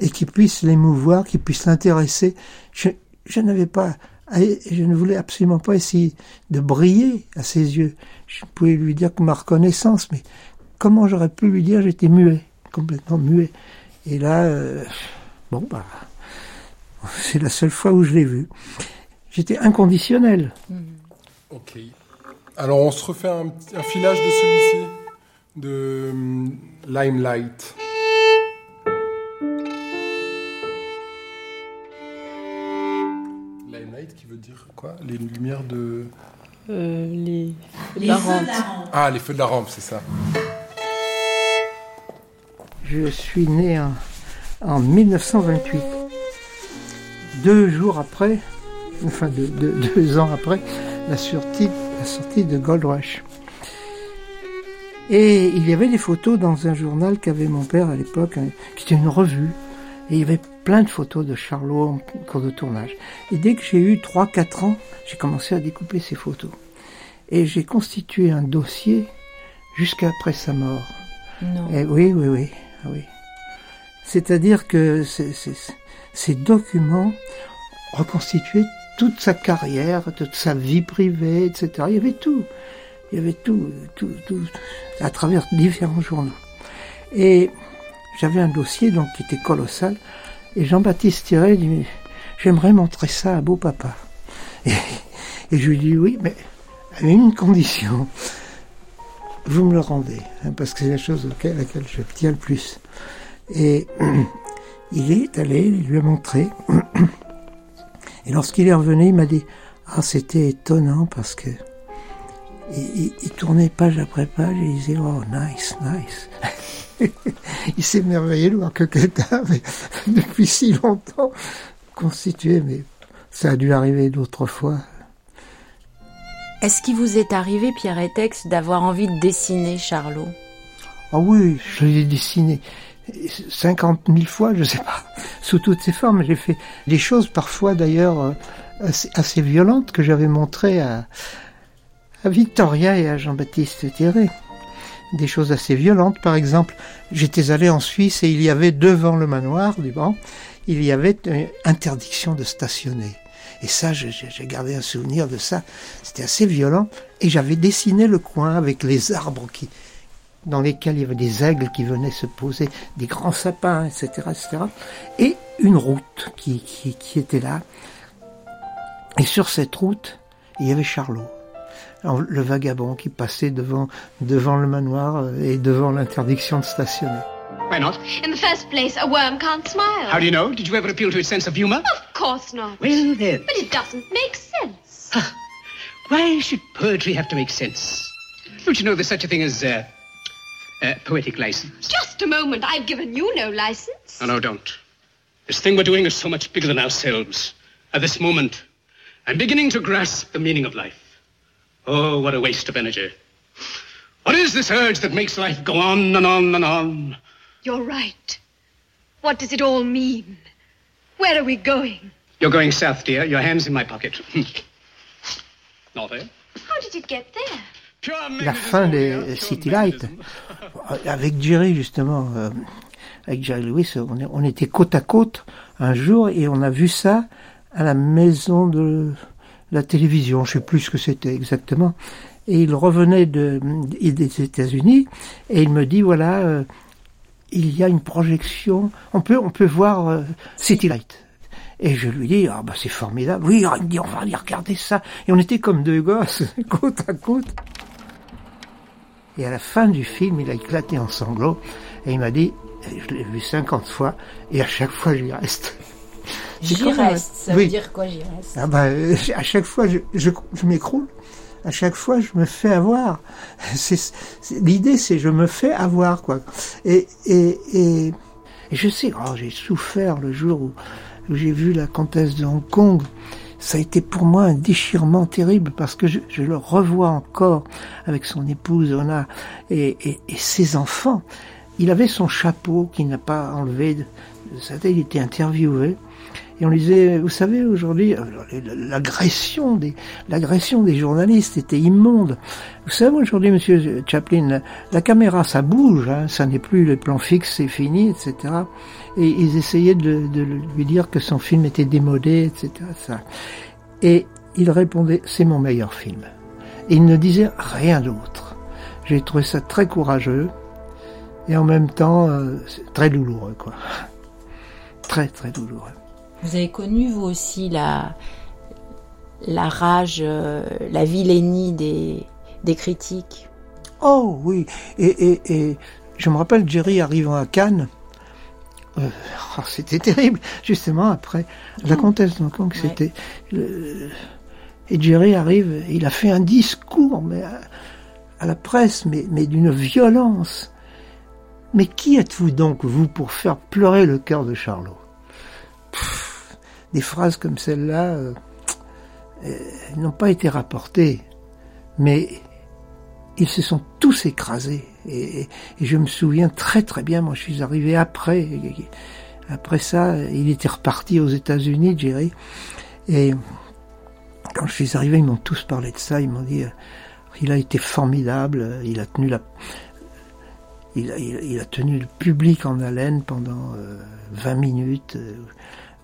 et qui puisse l'émouvoir, qui puisse l'intéresser? Je, je n'avais pas, je ne voulais absolument pas essayer de briller à ses yeux. Je pouvais lui dire que ma reconnaissance, mais comment j'aurais pu lui dire j'étais muet, complètement muet. Et là, euh, bon bah, c'est la seule fois où je l'ai vu. J'étais inconditionnel. Ok. Alors on se refait un, filage de celui-ci, de hum, Limelight. Limelight qui veut dire quoi? Les lumières de... Euh, les feux de Les feux de la rampe. Ah, les feux de la rampe, c'est ça. Je suis né en, en 1928. Deux jours après, enfin deux, deux- deux ans après, la sortie, la sortie de Gold Rush. Et il y avait des photos dans un journal qu'avait mon père à l'époque, hein, qui était une revue. Et il y avait plein de photos de Charlot en cours de tournage. Et dès que j'ai eu 3-4 ans, j'ai commencé à découper ces photos. Et j'ai constitué un dossier jusqu'après sa mort. Non. Eh oui, oui, oui, oui. C'est-à-dire que ces, documents reconstituaient toute sa carrière, toute sa vie privée, etc. Il y avait tout. Il y avait tout, tout, tout, à travers différents journaux. Et j'avais un dossier donc qui était colossal. Et Jean-Baptiste Thierry dit, j'aimerais montrer ça à beau papa. Et je lui dis, oui, mais à une condition. Vous me le rendez, hein, parce que c'est la chose à laquelle je tiens le plus. Et il est allé, il lui a montré. Et lorsqu'il est revenu, il m'a dit, ah, c'était étonnant parce que il tournait page après page et il disait, oh, nice, nice. il s'émerveillait de voir que quelqu'un avait, depuis si longtemps, constitué, mais ça a dû arriver d'autres fois. Est-ce qu'il vous est arrivé, Pierre Etex, d'avoir envie de dessiner Charlot? Ah oui, je l'ai dessiné 50 000 fois, je sais pas, sous toutes ses formes. J'ai fait des choses parfois d'ailleurs euh, assez, violentes que j'avais montrées à, à Victoria et à Jean-Baptiste Thierry. Des choses assez violentes, par exemple, j'étais allé en Suisse et il y avait devant le manoir du banc, il y avait une interdiction de stationner. Et ça, j'ai gardé un souvenir de ça. C'était assez violent. Et j'avais dessiné le coin avec les arbres qui, dans lesquels il y avait des aigles qui venaient se poser, des grands sapins, etc., etc. Et une route qui, qui, qui était là. Et sur cette route, il y avait Charlot, le vagabond qui passait devant, devant le manoir euh, et devant l'interdiction de stationner. Why not? In the first place, a worm can't smile. How do you know? Did you ever appeal to its sense of humor? Of course not. Well, then. But it doesn't make sense. Why should poetry have to make sense? Don't you know there's such a thing as uh, uh, poetic license? Just a moment. I've given you no license. No, no, don't. This thing we're doing is so much bigger than ourselves. At this moment, I'm beginning to grasp the meaning of life. Oh, what a waste of energy. What is this urge that makes life go on and on and on? You're right. What does it all mean? Where are we going? You're going south, dear. Your hand's in my pocket. Naughty. How did it get there? La fin des City Light, avec Jerry justement, euh, avec Jerry Lewis, on, était côte à côte un jour et on a vu ça à la maison de la télévision, je sais plus ce que c'était exactement. Et il revenait de, des États-Unis et il me dit voilà, euh, il y a une projection, on peut on peut voir euh, City Light. Et je lui dis ah bah c'est formidable. Oui, il me dit on va aller regarder ça. Et on était comme deux gosses côte à côte. Et à la fin du film, il a éclaté en sanglots et il m'a dit je l'ai vu 50 fois et à chaque fois j'y reste. J'y reste. Ça Oui. veut dire quoi, j'y reste? Ah bah, euh, à chaque fois, je, je, je m'écroule. À chaque fois, je me fais avoir. L'idée, c'est je me fais avoir, quoi. Et, et, et, je sais, oh, j'ai souffert le jour où, j'ai vu la comtesse de Hong Kong. Ça a été pour moi un déchirement terrible parce que je, le revois encore avec son épouse Ona et, et, et ses enfants. Il avait son chapeau qu'il n'a pas enlevé de, tête. Il était interviewé. Et on lui disait, vous savez, aujourd'hui, euh, l'agression des, l'agression des journalistes était immonde. Vous savez, aujourd'hui, monsieur Chaplin, la, caméra, ça bouge, hein, ça n'est plus les plans fixes, c'est fini, etc. Et ils essayaient de, de lui dire que son film était démodé, etc. Ça. Et il répondait, c'est mon meilleur film. Et il ne disait rien d'autre. J'ai trouvé ça très courageux et en même temps euh, très douloureux, quoi. Très, très douloureux. Vous avez connu, vous aussi, la, la rage, euh, la vilainie des, des critiques? Oh oui, et, et, et je me rappelle Jerry arrivant à Cannes. Euh, oh, c'était terrible, justement après la comtesse de Hong Kong, c'était le- et Jerry arrive, il a fait un discours mais à, à la presse, mais, mais d'une violence. Mais qui êtes-vous donc vous pour faire pleurer le cœur de Charlot? Pff, Des phrases comme celle-là euh, euh, n'ont pas été rapportées, mais ils se sont tous écrasés. Et, je me souviens très très bien, moi je suis arrivé après, après ça, il était reparti aux États-Unis, Jerry. Et quand je suis arrivé, ils m'ont tous parlé de ça, ils m'ont dit, euh, il a été formidable, il a tenu la... Il a, tenu le public en haleine pendant euh, 20 minutes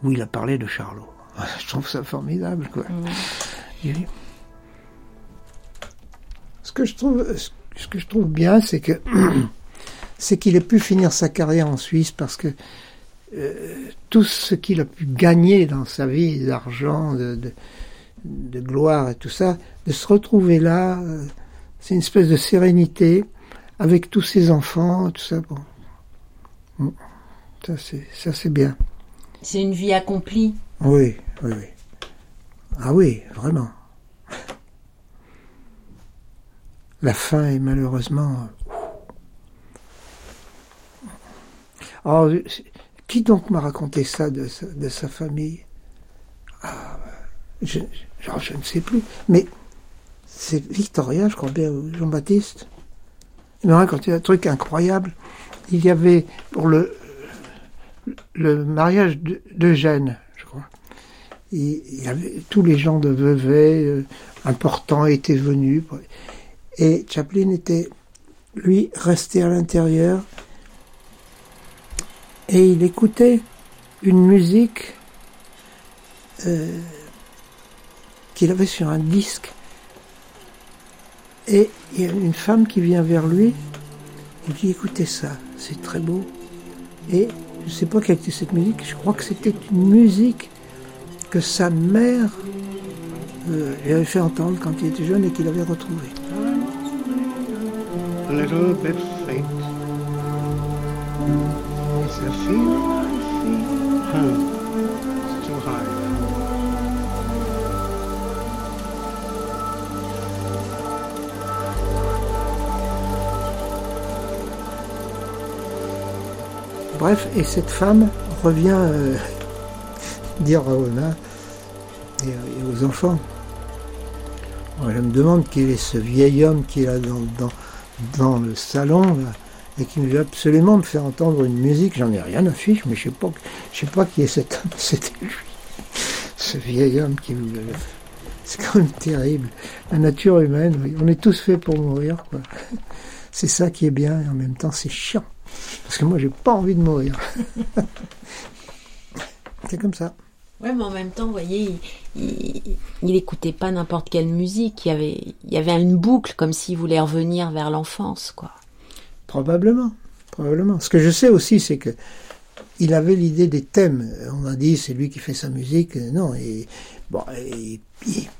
où il a parlé de Charlot. Je trouve ça formidable, quoi. J'ai- Ce que je trouve, ce que je trouve bien, c'est que c'est qu'il ait pu finir sa carrière en Suisse parce que euh, tout ce qu'il a pu gagner dans sa vie, d'argent, de, de, de gloire et tout ça, de se retrouver là, euh, c'est une espèce de sérénité avec tous ses enfants, tout ça. Bon, Mm. ça c'est ça c'est bien. C'est une vie accomplie. Oui, oui, oui. Ah oui, vraiment. La fin est malheureusement. Oh, qui donc m'a raconté ça de sa, famille? Ah, je, genre, je ne sais plus. Mais c'est Victoria, je crois bien, Jean-Baptiste. Il m'a raconté un truc incroyable. Il y avait pour le le mariage de- d'Eugène, je crois. Tous les gens de Vevey euh, importants étaient venus. Et Chaplin était lui resté à l'intérieur. Et il écoutait une musique euh, qu'il avait sur un disque. Et il y a une femme qui vient vers lui il dit écoutez ça. C'est très beau. Et je ne sais pas quelle était cette musique, je crois que c'était une musique que sa mère euh, lui avait fait entendre quand il était jeune et qu'il avait retrouvée. Bref, et cette femme revient euh, dire à Ona, et aux enfants. je me demande quel est ce vieil homme qui est là dans, le salon et qui veut absolument me faire entendre une musique. J'en ai rien à fiche, mais je je sais pas qui est cet homme. C'était lui, ce vieil homme qui. C'est quand même terrible. La nature humaine, on est tous faits pour mourir. C'est ça qui est bien et en même temps c'est chiant. Parce que moi j'ai pas envie de mourir. c'est comme ça. Ouais, mais en même temps, vous voyez, il, il, écoutait pas n'importe quelle musique. Il y avait, il y avait une boucle, comme s'il voulait revenir vers l'enfance, quoi. Probablement, probablement. Ce que je sais aussi, c'est que il avait l'idée des thèmes. On a dit, c'est lui qui fait sa musique. Non, et bon, il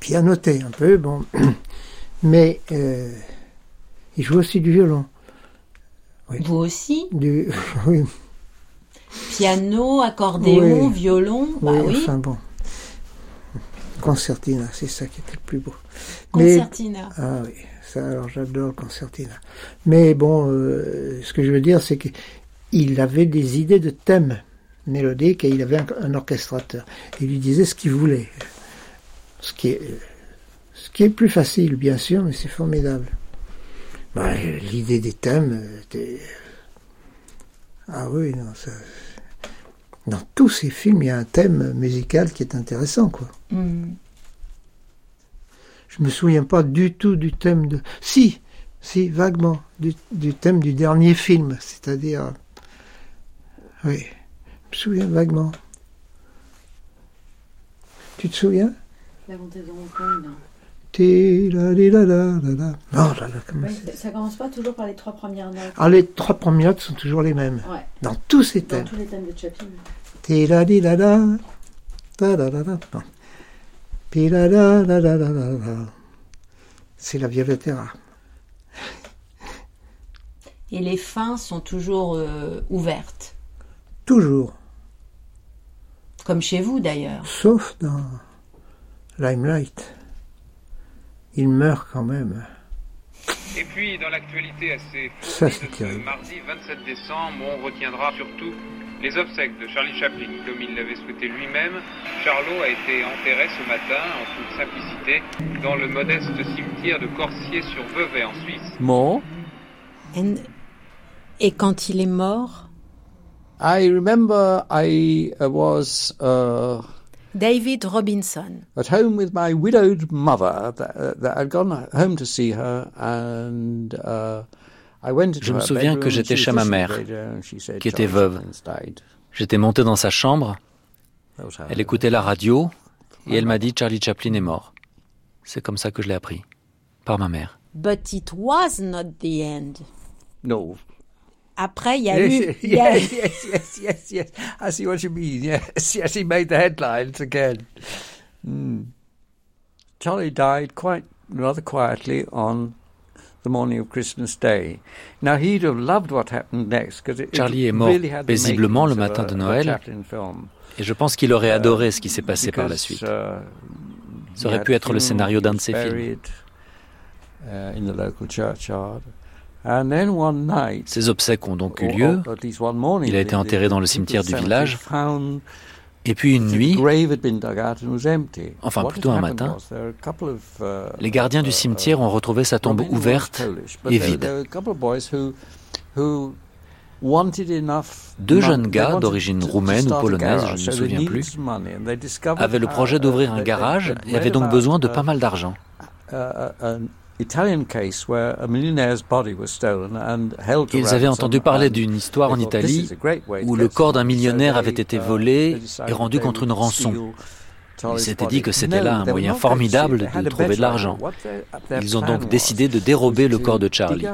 pianotait un peu, bon, mais euh, il joue aussi du violon. Vous aussi du, Oui. Piano, accordéon, violon, bah oui. Enfin bon. Concertina, c'est ça qui était le plus beau. Concertina. ah oui, ça alors j'adore concertina. Mais bon, euh, ce que je veux dire, c'est qu'il avait des idées de thèmes mélodiques et il avait un, orchestrateur. Il lui disait ce qu'il voulait. Ce qui est, ce qui est plus facile, bien sûr, mais c'est formidable. Bah, L'idée des thèmes, était... ah oui, non, ça, dans tous ces films, il y a un thème musical qui est intéressant, quoi. Mm. Je me souviens pas du tout du thème de. Si, si, vaguement, du, thème du dernier film, c'est-à-dire. Oui, je me souviens vaguement. Tu te souviens? La montée de Hong Kong, non, ça commence pas toujours par les trois premières notes. Ah, les trois premières notes sont toujours les mêmes. Ouais. Dans tous ces thèmes. Dans tous les thèmes de Chaplin. C'est la Violetera. Et les fins sont toujours euh, ouvertes. Toujours. Comme chez vous d'ailleurs. Sauf dans Limelight il meurt quand même. Et puis, dans l'actualité assez Ça, de ce mardi 27 décembre, on retiendra surtout les obsèques de Charlie Chaplin. Comme il l'avait souhaité lui-même, Charlot a été enterré ce matin, en toute simplicité, dans le modeste cimetière de Corsier sur Vevey, en Suisse. Mort? Et quand il est mort? I remember I was... Uh, David Robinson. At home with my widowed mother, that, that I'd gone home to see her, and uh, I went Je me souviens que j'étais chez ma mère, qui était veuve. J'étais monté dans sa chambre. Elle écoutait la radio et elle m'a dit Charlie Chaplin est mort. C'est comme ça que je l'ai appris, par ma mère. But it was not the end. No, après, il y a yes, eu. Yes, yes, yes, yes, yes. I see what you mean. Yes, yes, he made the headlines again. Mm. Charlie died quite rather quietly on the morning of Christmas Day. Now he'd have loved what happened next because it, Charlie est mort really had paisiblement le matin de Noël, et je pense qu'il aurait adoré ce qui s'est passé par la suite. Uh, Ça aurait pu être le scénario d'un de ses films. Uh. Ces obsèques ont donc eu lieu. Il a été enterré dans le cimetière du village. Et puis une nuit, enfin plutôt un matin, les gardiens du cimetière ont retrouvé sa tombe ouverte et vide. Deux jeunes gars d'origine roumaine ou polonaise, je ne me souviens plus, avaient le projet d'ouvrir un garage et avaient donc besoin de pas mal d'argent. Ils avaient entendu parler d'une histoire en Italie où le corps d'un millionnaire avait été volé et rendu contre une rançon. Ils s'étaient dit que c'était là un moyen formidable de trouver de l'argent. Ils ont donc décidé de dérober le corps de Charlie.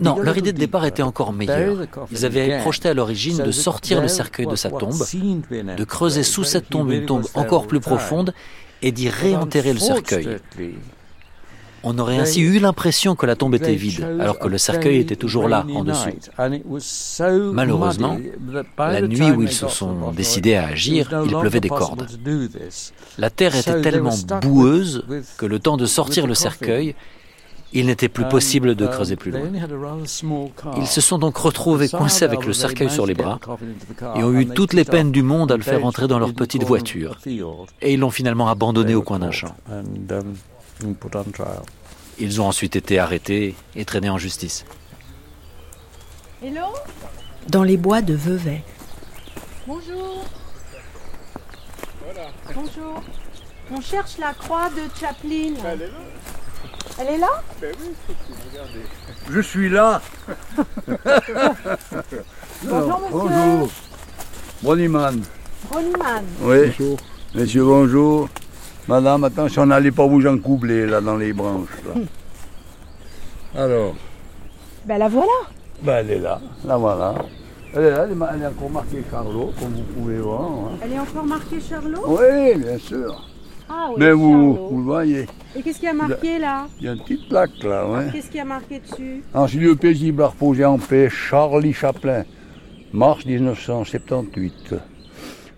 Non, leur idée de départ était encore meilleure. Ils avaient projeté à l'origine de sortir le cercueil de sa tombe, de creuser sous cette tombe une tombe encore plus profonde et d'y réenterrer le cercueil. On aurait ainsi eu l'impression que la tombe était vide, alors que le cercueil était toujours là, en dessous. Malheureusement, la nuit où ils se sont décidés à agir, il pleuvait des cordes. La terre était tellement boueuse que le temps de sortir le cercueil, Il n'était plus possible de creuser plus loin. Ils se sont donc retrouvés coincés avec le cercueil sur les bras et ont eu toutes les peines du monde à le faire entrer dans leur petite voiture. Et ils l'ont finalement abandonné au coin d'un champ. Ils ont ensuite été arrêtés et traînés en justice. Hello? Dans les bois de Vevey. Bonjour. Bonjour. On cherche la croix de Chaplin. Elle est là. Elle est là? Ben oui, regardez. Je suis là. Bonjour, monsieur. Bonjour. Broniman. Broniman. Oui. Bonjour. Monsieur, bonjour. Madame, attention, n'allez pas vous encoubler là dans les branches. Là. Alors, Ben la voilà. ben, elle est là. La voilà. Elle est là, elle est, ma- elle est encore marquée Charlot, comme vous pouvez voir. hein. Elle est encore marquée Charlot? Oui, bien sûr. Ah oui, Mais vous, Charlot. vous le voyez. Et qu'est-ce qu'il y a marqué là? Il y a une petite plaque là, ouais. Qu'est-ce qu'il y a marqué dessus? En ce lieu paisible à reposer en paix, Charlie Chaplin, mars 1978.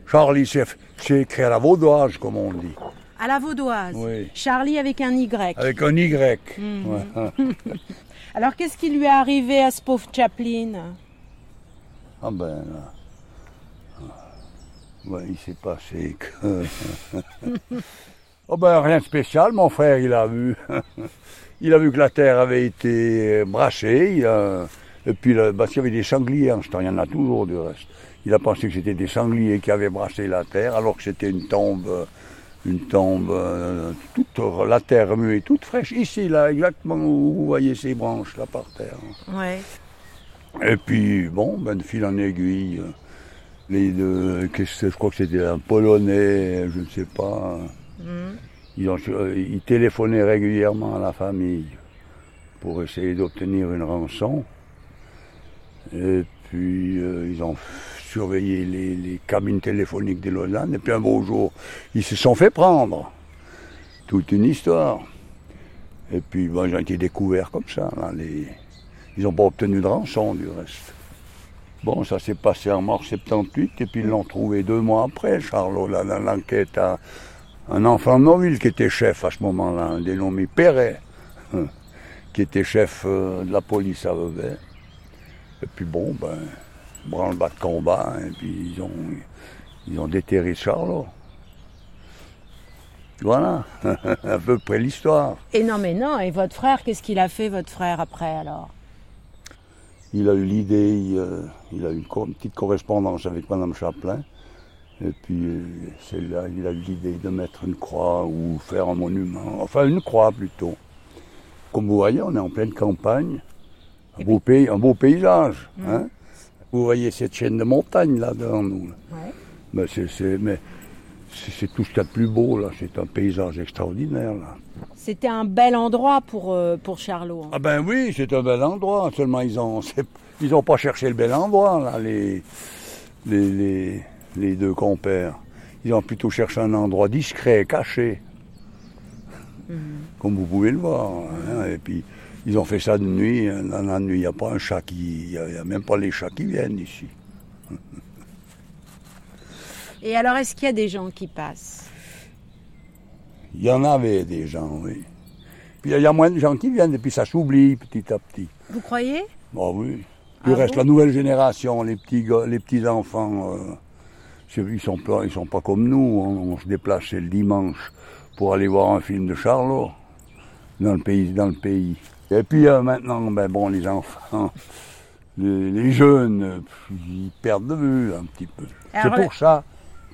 Charlie, c'est c'est écrit à la vaudoise, comme on dit. À la vaudoise. Oui. Charlie avec un Y. Avec un Y. Ouais. Alors qu'est-ce qui lui est arrivé à ce pauvre Chaplin? Ah ben là. Ouais, il s'est passé que. oh ben rien de spécial, mon frère, il a vu. il a vu que la terre avait été brassée. Il a... Et puis, parce qu'il y avait des sangliers en ce temps, il y en a toujours du reste. Il a pensé que c'était des sangliers qui avaient brassé la terre, alors que c'était une tombe, euh, une tombe, euh, toute la terre remuée, toute fraîche. Ici, là, exactement où vous voyez ces branches, là, par terre. Ouais. Et puis, bon, ben, de fil en aiguille, euh, les deux, je crois que c'était un Polonais, je ne sais pas. Ils, ont, euh, ils téléphonaient régulièrement à la famille pour essayer d'obtenir une rançon. Et puis, euh, ils ont surveillé les, cabines téléphoniques de Lausanne. Et puis, un beau jour, ils se sont fait prendre. Toute une histoire. Et puis, ils ont été découverts comme ça. là, les- Ils n'ont pas obtenu de rançon, du reste. Bon, ça s'est passé en mars 78, et puis ils l'ont trouvé deux mois après, Charlot, l'enquête à un enfant de Noville qui était chef à ce moment-là, un dénommé Perret, qui était chef euh, de la police à Vevey. Et puis bon, ben, branle-bas de combat, et puis ils ont, ils ont déterré Charlot. Voilà, à peu près l'histoire. Et non mais non, et votre frère, qu'est-ce qu'il a fait votre frère après alors? Il a eu l'idée, il, euh, il a eu une, co- une petite correspondance avec Madame Chaplin. Et puis, euh, c'est là, il a eu l'idée de mettre une croix ou faire un monument. Enfin, une croix plutôt. Comme vous voyez, on est en pleine campagne. Un beau, pays, un beau paysage. hein. Vous voyez cette chaîne de montagnes là devant nous. là. Ben, c'est, c'est- mais c'est, tout ce qu'il y a de plus beau là. C'est un paysage extraordinaire là. C'était un bel endroit pour, euh, pour Charlot. hein. Ah ben oui, c'est un bel endroit. Seulement ils ont, c'est- ils ont pas cherché le bel endroit là, les, les, les, les deux compères. Ils ont plutôt cherché un endroit discret, caché, comme vous pouvez le voir. hein. Et puis ils ont fait ça de nuit. hein. Dans la nuit, il n'y a pas un chat qui, il y a, il même pas les chats qui viennent ici. Et alors, est-ce qu'il y a des gens qui passent? Il y en avait des gens, oui. Puis il y a moins de gens qui viennent et puis ça s'oublie petit à petit. Vous croyez? Ah oui. Puis Ah reste bon? la nouvelle génération, les petits, les petits enfants, euh, ils sont pas, ils sont pas comme nous. On, on se déplaçait le dimanche pour aller voir un film de Charlot dans le pays, dans le pays. Et puis euh, maintenant, ben bon, les enfants, les, les jeunes, euh, ils perdent de vue un petit peu. C'est pour ça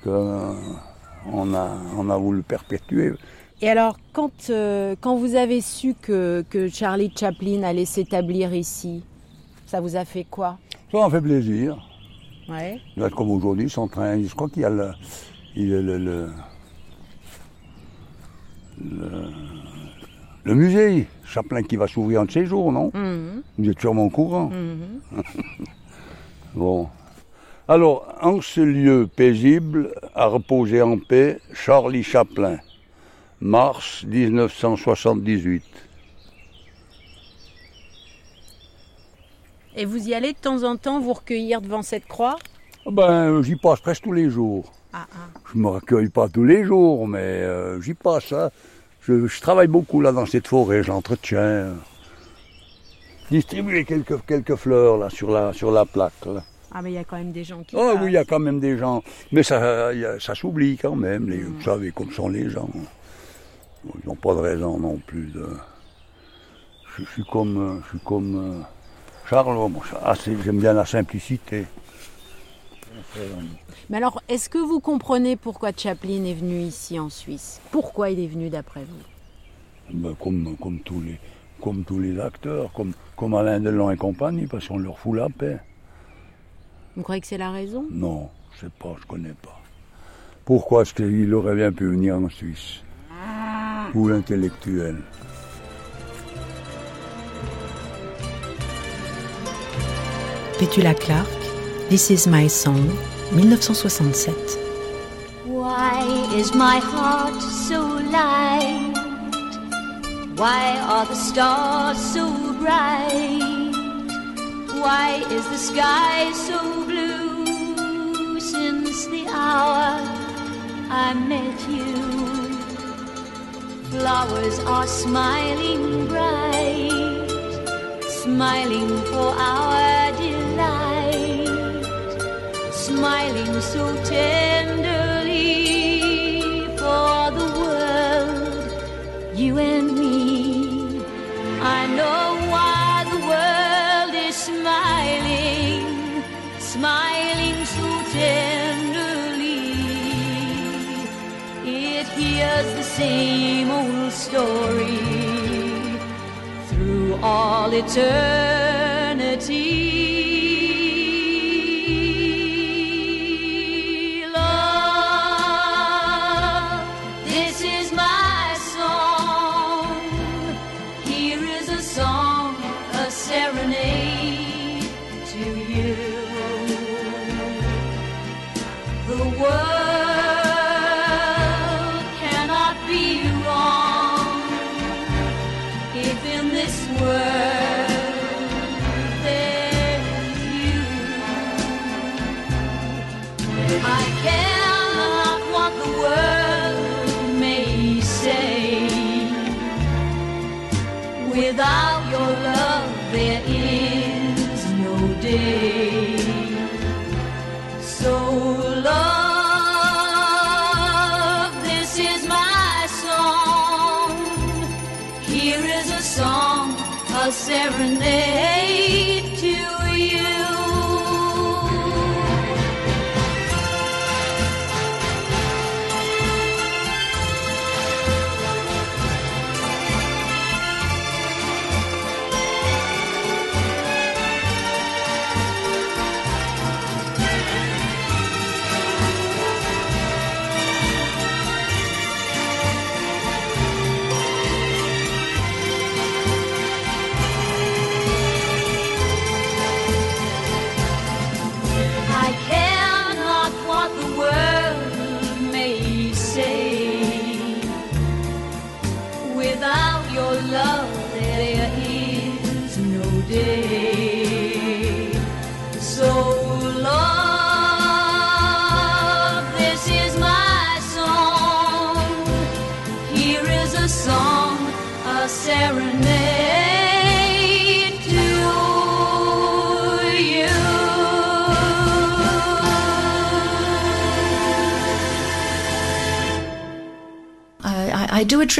qu'on a, on a voulu perpétuer. Et alors, quand, euh, quand vous avez su que, que Charlie Chaplin allait s'établir ici, ça vous a fait quoi? Ça en fait plaisir. Ouais. Là, comme aujourd'hui, ils sont en train. Je crois qu'il y a le. il y a le, le, le- le musée Chaplin qui va s'ouvrir un de ces jours, non Mhm. Vous êtes sûrement au courant. Mhm. bon. Alors, en ce lieu paisible, à reposer en paix, Charlie Chaplin, mars 1978. Et vous y allez de temps en temps vous recueillir devant cette croix? Ah Ben, euh, j'y passe presque tous les jours. Ah, ah. Je me recueille pas tous les jours, mais euh, j'y passe. hein. Je, je travaille beaucoup là dans cette forêt, j'entretiens. distribuer quelques, quelques fleurs là sur la, sur la plaque. Ah, mais il y a quand même des gens qui. Oh oui, il y a quand même des gens. Mais ça, ça s'oublie quand même. Les, Vous savez comme sont les gens. Ils n'ont pas de raison non plus de. Je, suis comme, je suis comme euh, Charles. J'aime bien la simplicité. Mais alors, est-ce que vous comprenez pourquoi Chaplin est venu ici en Suisse? Pourquoi il est venu d'après vous? Ben, comme, comme, tous les, comme tous les acteurs, comme, comme Alain Delon et compagnie, parce qu'on leur fout la paix. Vous croyez que c'est la raison? Non, je sais pas, je connais pas. Pourquoi est-ce qu'il aurait bien pu venir en Suisse? Ou l'intellectuel? Petula Clark, This is my song, 1967. Why is my heart so light? Why are the stars so bright? Why is the sky so blue since the hour I met you? Flowers are smiling bright, smiling for our delight, smiling so tenderly for the world, you and me. I know why the world is smiling, smiling so tenderly. It hears the same old story through all eternity. A serenade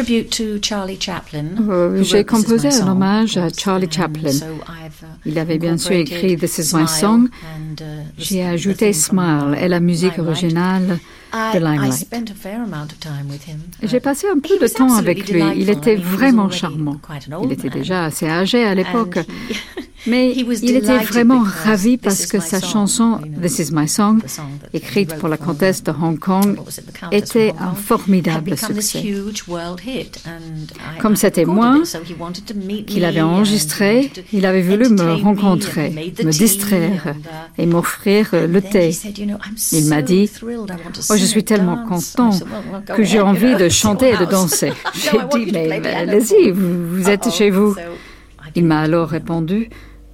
J'ai This Is composé un hommage à Charlie Chaplin. uh, Il avait bien sûr écrit This is my song. uh, J'ai ajouté Smile et la musique originale de Limelight. J'ai passé un peu de temps avec lui. Il était vraiment charmant. Il était déjà assez âgé à l'époque. Mais he was il était vraiment ravi parce que sa chanson This Is My Song, écrite pour la comtesse de Hong Kong, était un formidable succès. Comme c'était moi qu'il me avait enregistré, il avait voulu me rencontrer, me distraire uh, et m'offrir euh, le thé. he said, "You know, I'm Il m'a dit, oh, je suis tellement dance." content I said, "Well, well, go que j'ai envie de chanter et de house." danser. J'ai dit, mais allez-y, for me." vous, vous êtes chez vous. Il m'a alors répondu,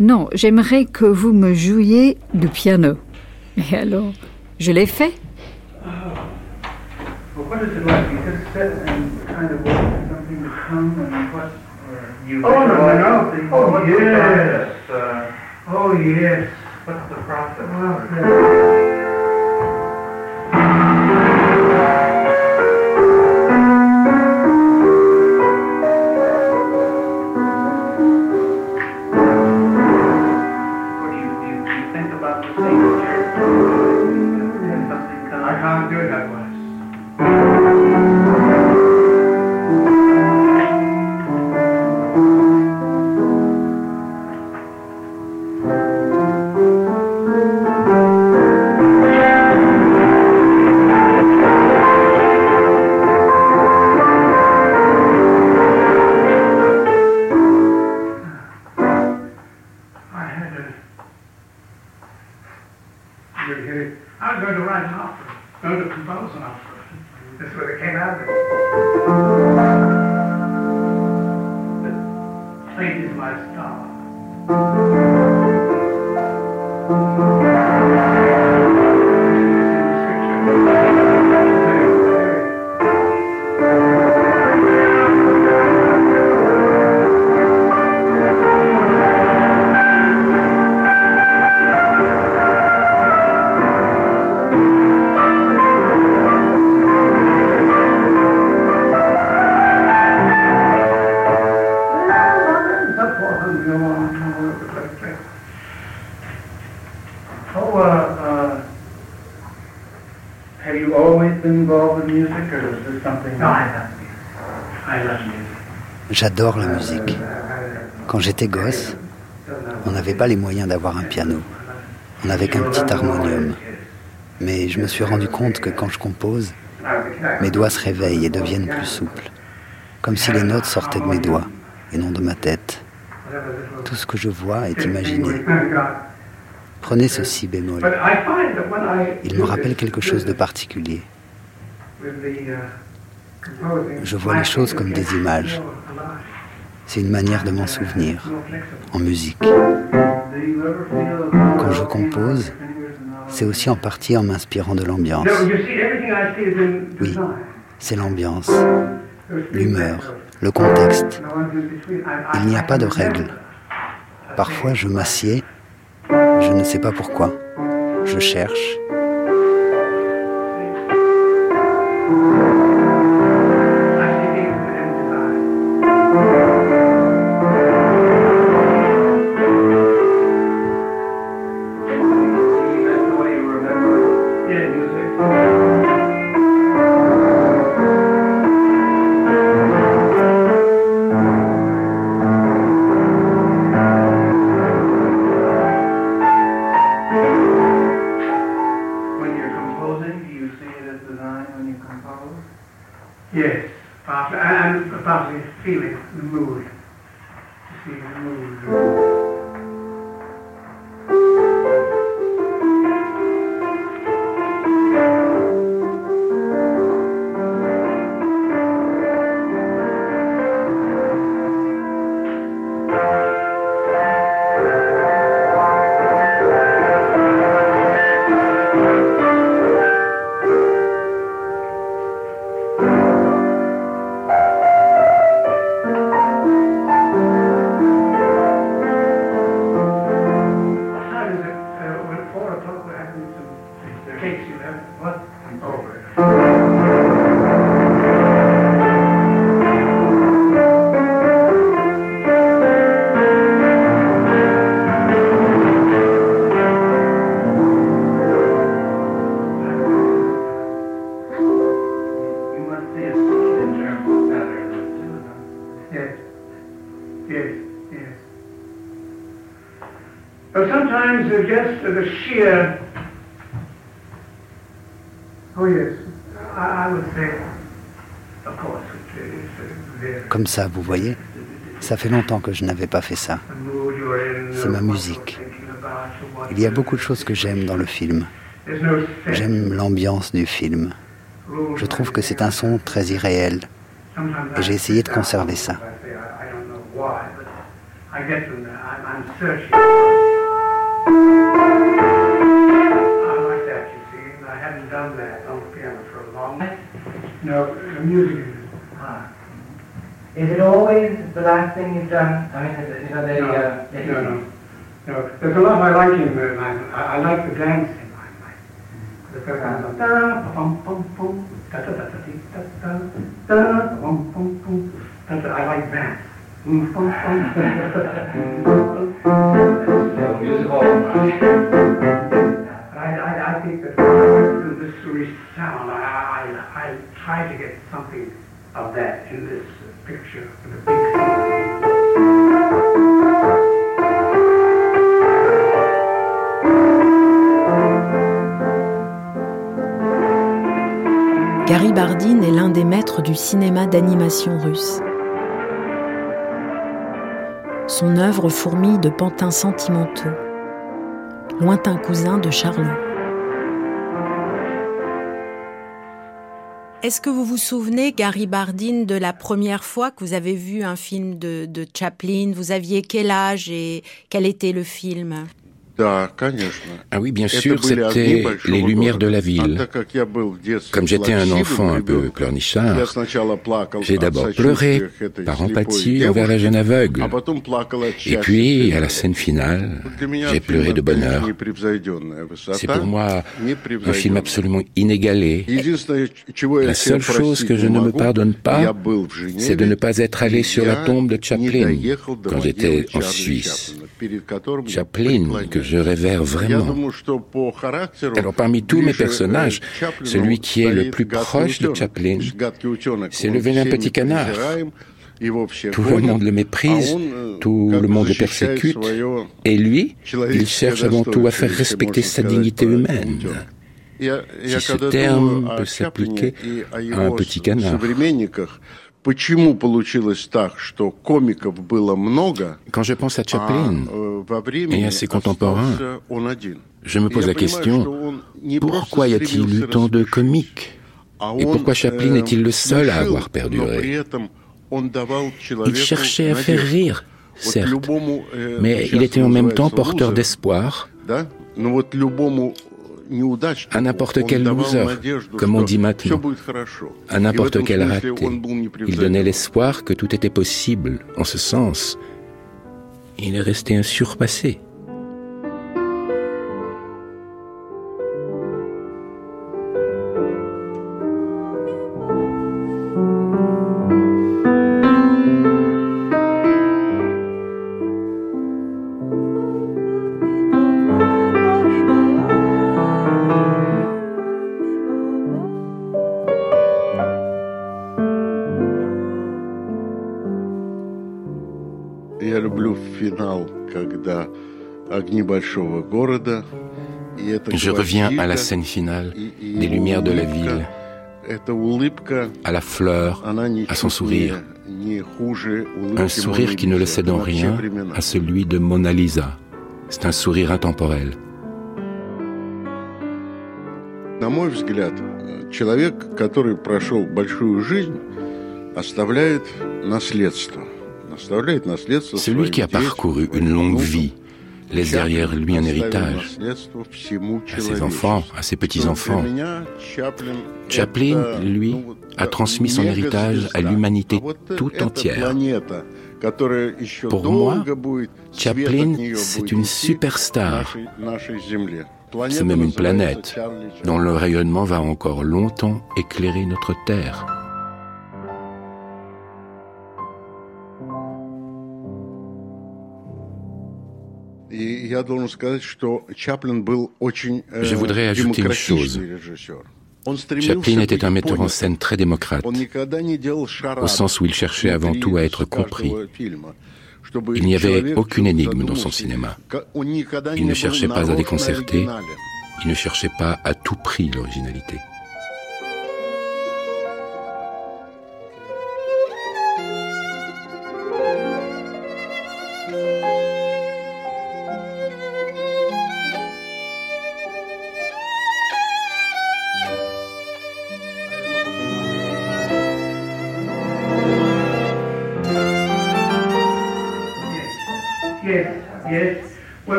non, j'aimerais que vous me jouiez du piano. Et alors, je l'ai fait. Well, what is it like? You just sit and kind of wait for something to come, and what, or you Oh, no, no, visualize no. the- Oh, yes. uh, Oh, yes. what's the process? Well, What J'adore la musique. Quand j'étais gosse, on n'avait pas les moyens d'avoir un piano. On n'avait qu'un petit harmonium. Mais je me suis rendu compte que quand je compose, mes doigts se réveillent et deviennent plus souples. Comme si les notes sortaient de mes doigts et non de ma tête. Tout ce que je vois est imaginé. Prenez ce si bémol. Il me rappelle quelque chose de particulier. with the uh, composing, Je vois les choses comme des images. C'est une manière de m'en souvenir, en musique. Quand je compose, c'est aussi en partie en m'inspirant de l'ambiance. Oui, c'est l'ambiance, l'humeur, le contexte. Il n'y a pas de règle. Parfois, je m'assieds, je ne sais pas pourquoi. Je cherche. Ça, vous voyez Ça fait longtemps que je n'avais pas fait ça. C'est ma musique. Il y a beaucoup de choses que j'aime dans le film. J'aime l'ambiance du film. Je trouve que c'est un son très irréel. Et j'ai essayé de conserver ça. No, the music Is it always the last thing you've done? I mean, it, you know, no, uh, no, no, no. There's a lot I like in my mind. I, I like the dance in my mind. I like that. I, I, I think that this resound, I, I, I try to get something of that in this Gary Bardin est l'un des maîtres du cinéma d'animation russe. Son œuvre fourmille de pantins sentimentaux, lointain cousin de Charlot. Est-ce que vous vous souvenez, Gary Bardin, de la première fois que vous avez vu un film de, de Chaplin? Vous aviez quel âge et quel était le film? Ah oui, bien sûr, c'était les lumières de la ville. Comme j'étais un enfant un peu pleurnichard, j'ai d'abord pleuré par empathie envers la jeune aveugle. Et puis, à la scène finale, j'ai pleuré de bonheur. C'est pour moi un film absolument inégalé. La seule chose que je ne me pardonne pas, c'est de ne pas être allé sur la tombe de Chaplin quand j'étais en Suisse. Chaplin, que je révère vraiment. Alors parmi tous mes personnages, celui qui est le plus proche de Chaplin, c'est le vilain petit canard. Tout le monde le méprise, tout le monde le persécute, et lui, il cherche avant tout à faire respecter sa dignité humaine. Si ce terme peut s'appliquer à un petit canard. Quand je pense à Chaplin et à ses contemporains, je me pose la question, pourquoi y a-t-il eu tant de comiques? Et pourquoi Chaplin est-il le seul à avoir perduré? Il cherchait à faire rire, certes, mais il était en même temps porteur d'espoir à n'importe quel loser, comme on dit maintenant, à n'importe quel raté. Il donnait l'espoir que tout était possible. En ce sens, il est resté un Je reviens à la scène finale des lumières de la ville, à la fleur, à son sourire. Un sourire qui ne le cède en rien à celui de Mona Lisa. C'est un sourire intemporel. На мой взгляд, человек, который прошел большую жизнь, оставляет наследство. Оставляет наследство Celui qui a parcouru une longue vie laisse derrière lui un héritage à ses enfants, à ses petits-enfants. Chaplin, lui, a transmis son héritage à l'humanité tout entière. Pour moi, Chaplin, c'est une superstar. C'est même une planète dont le rayonnement va encore longtemps éclairer notre Terre. Je voudrais ajouter une chose. Chaplin était un metteur en scène très démocrate, au sens où il cherchait avant tout à être compris. Il n'y avait aucune énigme dans son cinéma. Il ne cherchait pas à déconcerter, il ne cherchait pas à tout prix l'originalité.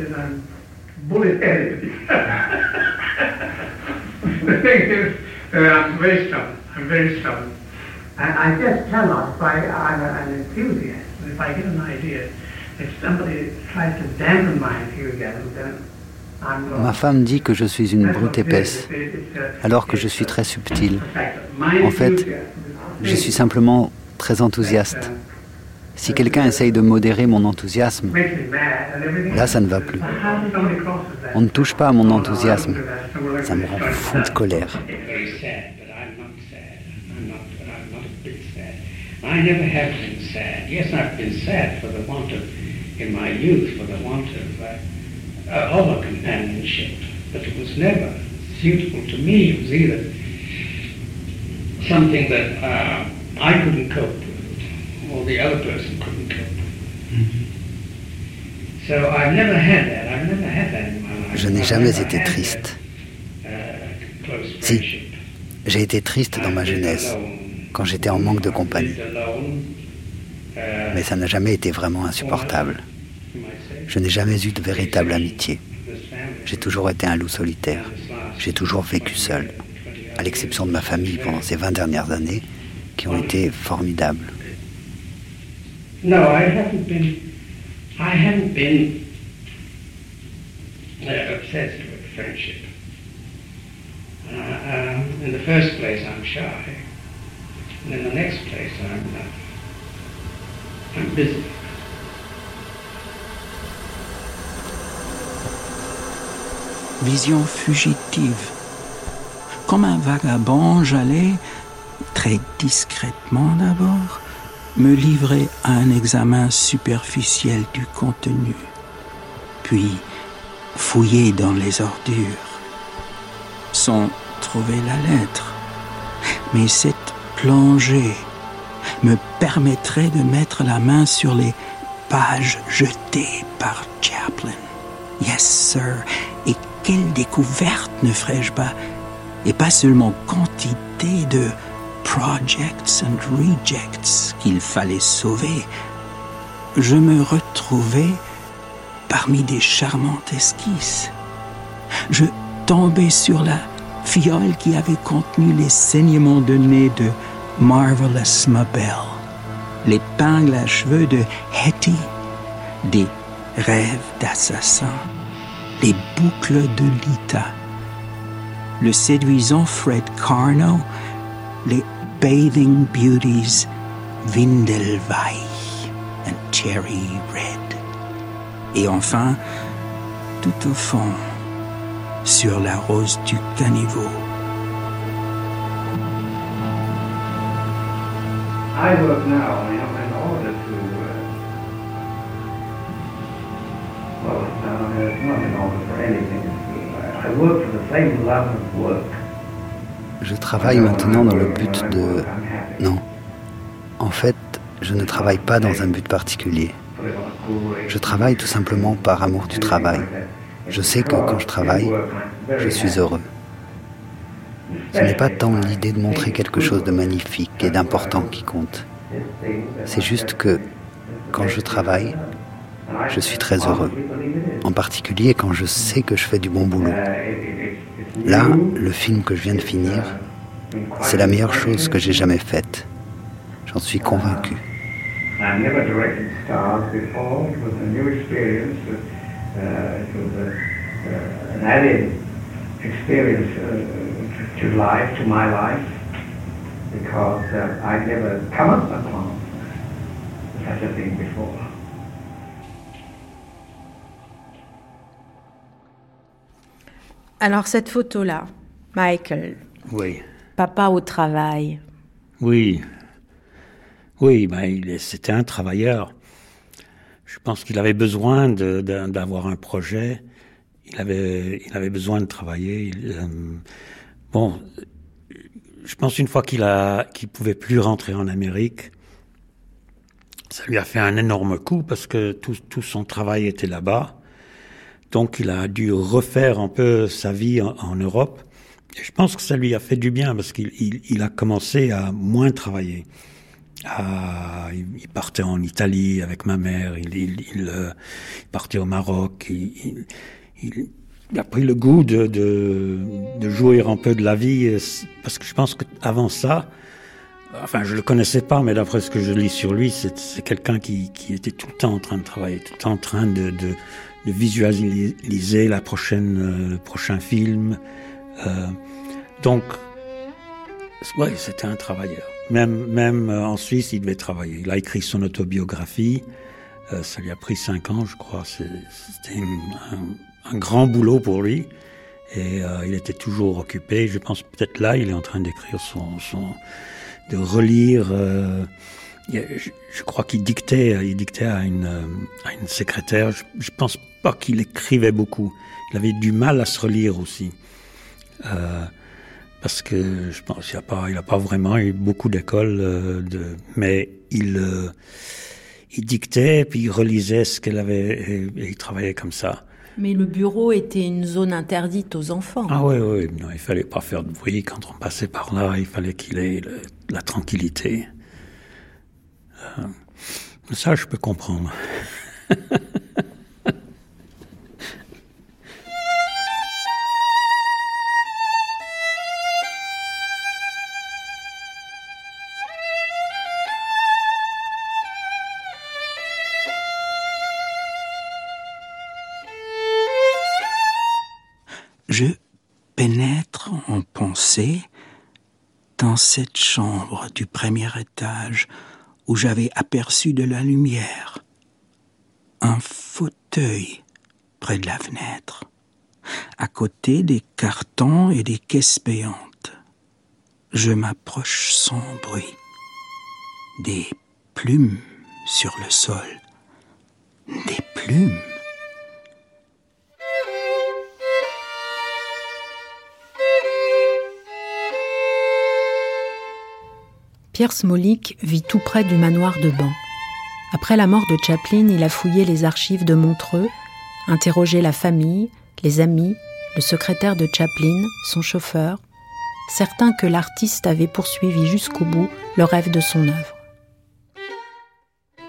Says I'm bullet-headed. the thing is, uh, I'm very stubborn. I'm I'm very stubborn. And I just cannot, if I, I'm an enthusiast, if I get an idea, if somebody tries to dampen my enthusiasm, then Ma femme dit que je suis une brute épaisse, alors que je suis très subtil. En fait, je suis simplement très enthousiaste. Si quelqu'un essaye de modérer mon enthousiasme, là ça ne va plus. On ne touche pas à mon enthousiasme. Ça me rend fou de colère. I never have been sad. Yes, I've been sad in my youth, uh, uh, companionship. But it was never suitable to me. It was either something that uh, I couldn't cope or the other person couldn't. So I've never had that. I've never had that in my life. Je n'ai jamais été triste. Uh, si, j'ai été triste dans ma jeunesse quand j'étais en manque de compagnie. Mais ça n'a jamais été vraiment insupportable. Je n'ai jamais eu de véritable amitié. J'ai toujours été un loup solitaire. J'ai toujours vécu seul, à l'exception de ma famille pendant ces 20 dernières années, qui ont été formidables. No, I haven't been. I haven't been uh, obsessed with friendship. Uh, um, in the first place, I'm shy. And in the next place, I'm, uh, I'm busy. Vision fugitive. Comme un vagabond, j'allais, très discrètement d'abord, me livrer à un examen superficiel du contenu, puis fouiller dans les ordures, sans trouver la lettre. Mais cette plongée me permettrait de mettre la main sur les pages jetées par Chaplin. Yes, sir. Et quelle découverte ne ferais-je pas? Et pas seulement quantité de projects and rejects qu'il fallait sauver. Je me retrouvais parmi des charmantes esquisses. Je tombais sur la fiole qui avait contenu les saignements de nez de Marvelous Mabel, l'épingle à cheveux de Hetty, des rêves d'assassin, les boucles de Lita, le séduisant Fred Carno, les bathing beauties Windelweich and Cherry Red. Et enfin, tout au fond, sur la rose du caniveau, I work now know, in order to, uh, well, no, it's not in order for anything. I work for the same love of work. Je travaille maintenant dans le but de... Non. En fait, je ne travaille pas dans un but particulier. Je travaille tout simplement par amour du travail. Je sais que quand je travaille, je suis heureux. Ce n'est pas tant l'idée de montrer quelque chose de magnifique et d'important qui compte. C'est juste que quand je travaille, je suis très heureux. En particulier quand je sais que je fais du bon boulot. Là, le film que je viens de finir, c'est la meilleure chose que j'ai jamais faite. J'en suis convaincu. to life, to my life, because uh, I'd never come upon such a thing before. Alors cette photo-là, Michael. Oui. Papa au travail. Oui. Oui, ben, c'était un travailleur. Je pense qu'il avait besoin d'avoir un projet. Il avait, il avait besoin de travailler. Il, euh, Bon, je pense une fois qu'il a, qu'il pouvait plus rentrer en Amérique, ça lui a fait un énorme coup parce que tout, tout son travail était là-bas. Donc il a dû refaire un peu sa vie en, Europe. Et je pense que ça lui a fait du bien parce qu'il il, il a commencé à moins travailler. Ah, il partait en Italie avec ma mère, il, il, euh, partait au Maroc, il, a pris le goût de, de, de, jouer un peu de la vie, parce que je pense qu'avant ça, enfin je le connaissais pas, mais d'après ce que je lis sur lui, c'est quelqu'un qui, qui, était tout le temps en train de travailler, tout le temps en train de, de, de visualiser la prochaine, euh, le prochain film. Euh, donc, ouais, c'était un travailleur. Même, même euh, en Suisse, il devait travailler. Il a écrit son autobiographie. Euh, ça lui a pris cinq ans, je crois. C'était un, un, grand boulot pour lui. Et euh, il était toujours occupé. Je pense peut-être là, il est en train d'écrire son, son, de relire. Euh, je, je, crois qu'il dictait, il dictait à une, à une secrétaire. Je, je pense pas qu'il écrivait beaucoup. Il avait du mal à se relire aussi. Euh, parce que je pense qu'il n'a pas, il a pas vraiment eu beaucoup d'écoles, euh, de, mais il, euh, il dictait puis il relisait ce qu'elle avait et, et, il travaillait comme ça. Mais le bureau était une zone interdite aux enfants. Ah oui, oui, non, il fallait pas faire de bruit quand on passait par là. Il fallait qu'il ait le, la tranquillité. Euh, ça, je peux comprendre. dans cette chambre du premier étage où j'avais aperçu de la lumière, un fauteuil près de la fenêtre, à côté des cartons et des caisses payantes. Je m'approche sans bruit. Des plumes sur le sol. Des plumes. Pierre Smolik vit tout près du manoir de Ban. Après la mort de Chaplin, il a fouillé les archives de Montreux, interrogé la famille, les amis, le secrétaire de Chaplin, son chauffeur, certain que l'artiste avait poursuivi jusqu'au bout le rêve de son œuvre.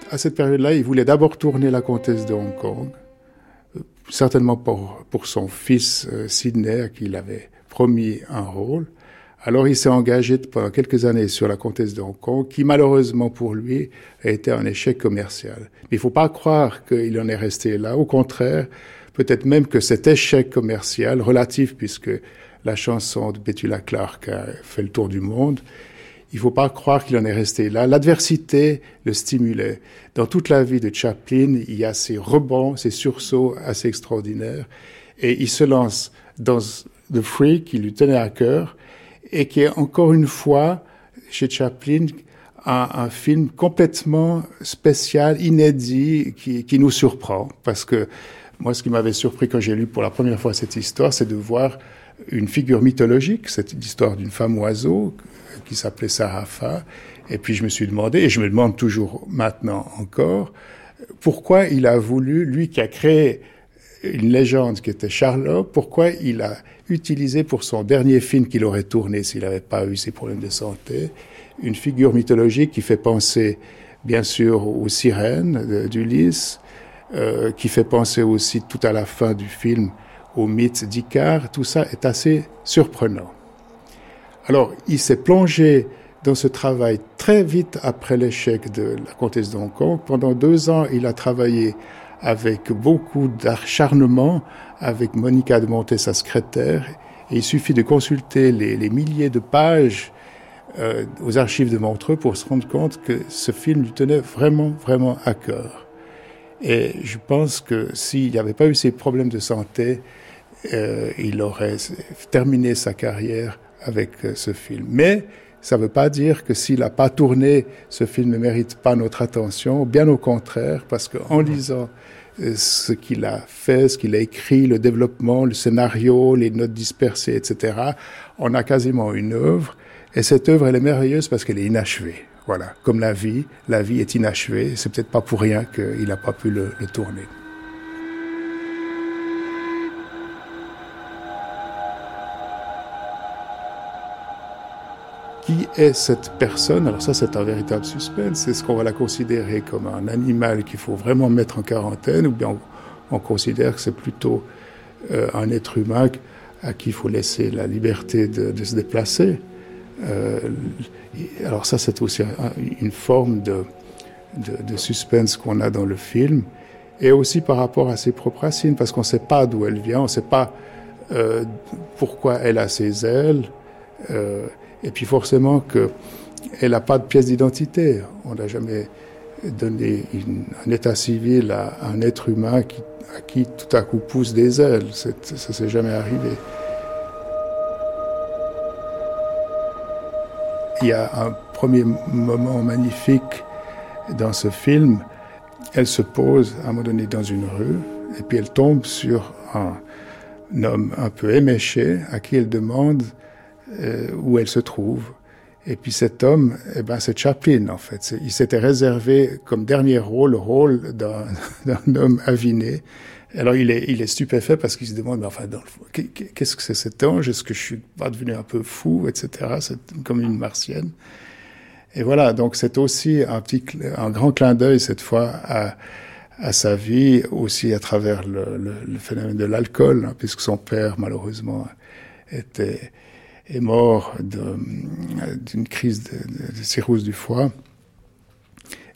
À cette période-là, il voulait d'abord tourner La Comtesse de Hong Kong, euh, certainement pour, son fils euh, Sidney, à qui il avait promis un rôle. Alors il s'est engagé pendant quelques années sur la comtesse de Hong Kong, qui malheureusement pour lui a été un échec commercial. Mais il ne faut pas croire qu'il en est resté là. Au contraire, peut-être même que cet échec commercial, relatif puisque la chanson de Betula Clark a fait le tour du monde, il ne faut pas croire qu'il en est resté là. L'adversité le stimulait. Dans toute la vie de Chaplin, il y a ces rebonds, ces sursauts assez extraordinaires. Et il se lance dans The Free qui lui tenait à cœur et qui est encore une fois, chez Chaplin, un, un film complètement spécial, inédit, qui, nous surprend. Parce que moi, ce qui m'avait surpris quand j'ai lu pour la première fois cette histoire, c'est de voir une figure mythologique, cette histoire d'une femme oiseau qui s'appelait Sarafa. Et puis je me suis demandé, et je me demande toujours maintenant encore, pourquoi il a voulu, lui qui a créé une légende qui était Charlot, pourquoi il a utilisé pour son dernier film qu'il aurait tourné s'il n'avait pas eu ces problèmes de santé, une figure mythologique qui fait penser bien sûr aux sirènes d'Ulysse, euh, qui fait penser aussi tout à la fin du film au mythe d'Icare, tout ça est assez surprenant. Alors, il s'est plongé dans ce travail très vite après l'échec de la comtesse de Hong Kong. Pendant deux ans, il a travaillé avec beaucoup d'acharnement avec Monica de Monté, sa secrétaire. Et il suffit de consulter les, les milliers de pages euh, aux archives de Montreux pour se rendre compte que ce film lui tenait vraiment, vraiment à cœur. Et je pense que s'il n'y avait pas eu ces problèmes de santé, euh, il aurait terminé sa carrière avec euh, ce film. Mais ça ne veut pas dire que s'il n'a pas tourné, ce film ne mérite pas notre attention. Bien au contraire, parce qu'en lisant euh, ce qu'il a fait, ce qu'il a écrit, le développement, le scénario, les notes dispersées, etc., on a quasiment une œuvre. Et cette œuvre, elle est merveilleuse parce qu'elle est inachevée. Voilà, comme la vie, la vie est inachevée. C'est peut-être pas pour rien qu'il n'a pas pu le, le tourner. Qui est cette personne? Alors ça, c'est un véritable suspense. Est-ce qu'on va la considérer comme un animal qu'il faut vraiment mettre en quarantaine ou bien on, on considère que c'est plutôt euh, un être humain à qui il faut laisser la liberté de, se déplacer. Euh, alors ça, c'est aussi une forme de, suspense qu'on a dans le film, et aussi par rapport à ses propres racines, parce qu'on ne sait pas d'où elle vient, on ne sait pas euh, pourquoi elle a ses ailes, et puis forcément qu'elle n'a pas de pièce d'identité. On n'a jamais donné un état civil à, un être humain qui, à qui tout à coup pousse des ailes. Ça ne s'est jamais arrivé. Il y a un premier moment magnifique dans ce film. Elle se pose à un moment donné dans une rue et puis elle tombe sur un, homme un peu éméché à qui elle demande où elle se trouve. Et puis cet homme, eh ben, c'est Chaplin en fait. Il s'était réservé comme dernier rôle le rôle d'un homme aviné. Alors il est, il est stupéfait parce qu'il se demande, mais enfin, qu'est-ce que c'est cet ange? Est-ce que je suis pas devenu un peu fou, etc. C'est comme une martienne. Et voilà, donc c'est aussi un petit, un grand clin d'œil cette fois à, à sa vie, aussi à travers le, le, phénomène de l'alcool, hein, puisque son père malheureusement était est mort d'une crise de, de, cirrhose du foie.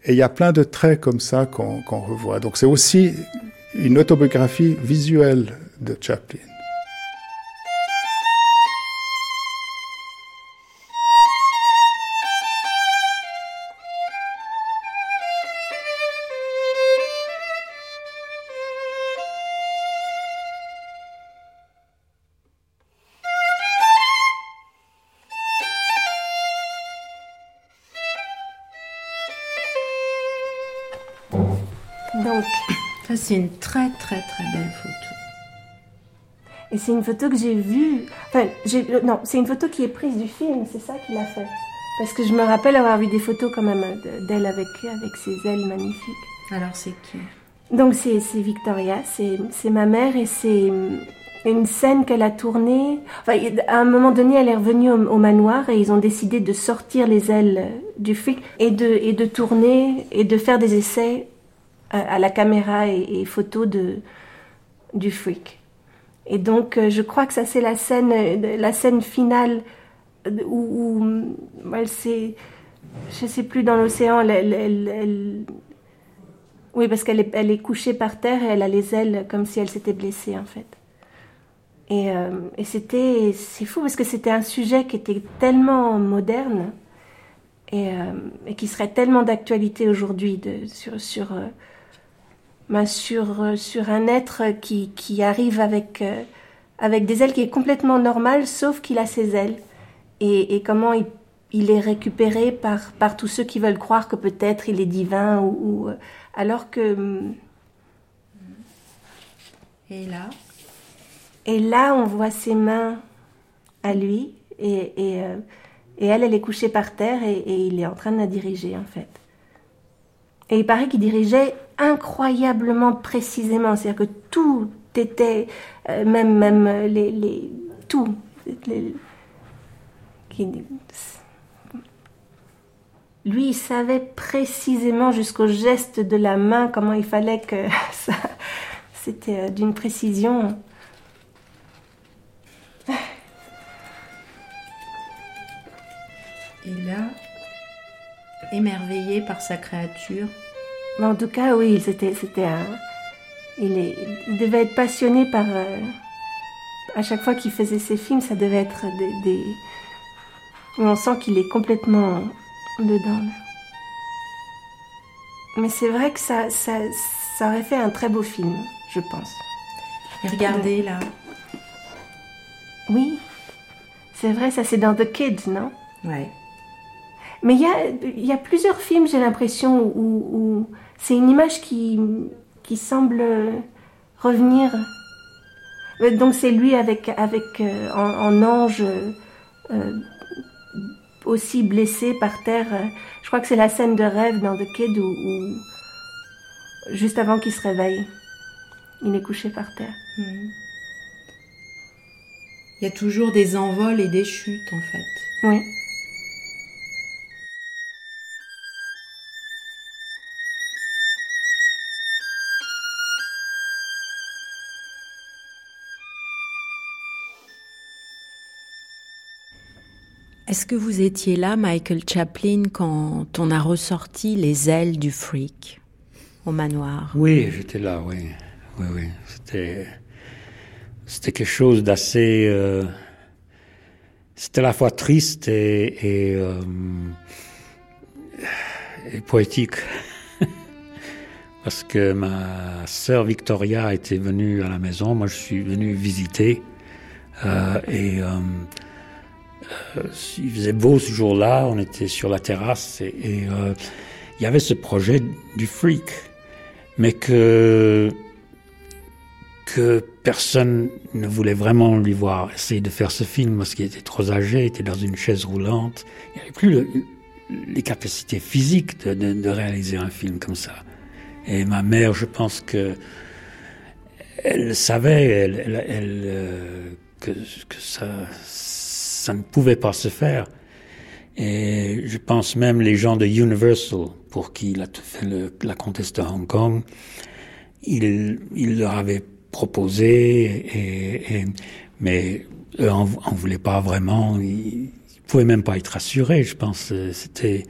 Et il y a plein de traits comme ça qu'on revoit. Donc c'est aussi une autobiographie visuelle de Chaplin. C'est une très très très belle photo. Et c'est une photo que j'ai vue. Enfin, non, c'est une photo qui est prise du film, c'est ça qu'il a fait. Parce que je me rappelle avoir vu des photos quand même d'elle avec, avec ses ailes magnifiques. Alors c'est qui? Donc c'est Victoria, c'est ma mère et c'est une scène qu'elle a tournée. Enfin, à un moment donné, elle est revenue au, manoir et ils ont décidé de sortir les ailes du fric et de, et de tourner et de faire des essais à, la caméra et, photo de, du freak. Et donc, euh, je crois que ça, c'est la scène, euh, la scène finale où, où elle s'est, je sais plus, dans l'océan, elle, oui, parce qu'elle est, elle est couchée par terre et elle a les ailes comme si elle s'était blessée, en fait. Et, euh, et c'était, c'est fou parce que c'était un sujet qui était tellement moderne et, et qui serait tellement d'actualité aujourd'hui sur sur, euh, sur un être qui, qui arrive avec, euh, avec des ailes qui est complètement normal, sauf qu'il a ses ailes. Et, et comment il, il, est récupéré par, par tous ceux qui veulent croire que peut-être il est divin, ou, euh, alors que... Et là? Et là, on voit ses mains à lui, et, et, et elle, elle est couchée par terre, et, et il est en train de la diriger, en fait. Et il paraît qu'il dirigeait incroyablement précisément, c'est-à-dire que tout était, euh, même, même les, les tout, lui, il savait précisément jusqu'au geste de la main comment il fallait que ça, c'était euh, d'une précision. Et là, émerveillé par sa créature. en tout cas, oui, c'était, c'était un. Il, est, il devait être passionné par. Euh, à chaque fois qu'il faisait ses films, ça devait être des. On sent qu'il est complètement dedans. Mais c'est vrai que ça, ça, ça aurait fait un très beau film, je pense. Et regardez là. Oui, c'est vrai, ça c'est dans The Kids, non? Ouais. Mais il y a, y a, plusieurs films, j'ai l'impression, où, c'est une image qui, qui semble revenir. Euh, donc c'est lui avec, avec euh, en, ange euh, aussi blessé par terre. Je crois que c'est la scène de rêve dans The Kid où, juste avant qu'il se réveille, il est couché par terre. Hmm. Il y a toujours des envols et des chutes en fait. Oui. Est-ce que vous étiez là, Michael Chaplin, quand on a ressorti les ailes du freak au manoir? Oui, j'étais là, oui. Oui, oui. C'était, quelque chose d'assez. Euh, c'était à la fois triste et, et, euh, poétique. Parce que ma sœur Victoria était venue à la maison, moi je suis venu visiter. Euh, et il faisait beau ce jour-là, on était sur la terrasse et, euh, il y avait ce projet du freak, mais que que personne ne voulait vraiment lui voir essayer de faire ce film parce qu'il était trop âgé, il était dans une chaise roulante, il n'avait plus le, les capacités physiques de, de, réaliser un film comme ça. Et ma mère, je pense que elle savait, elle, elle, euh, que ça, ça ne pouvait pas se faire. Et je pense même les gens de Universal, pour qui il a fait la comtesse de Hong Kong, il, il leur avait proposé, mais eux en, en voulaient pas vraiment. Ils, ils pouvaient même pas être assurés, je pense. C'était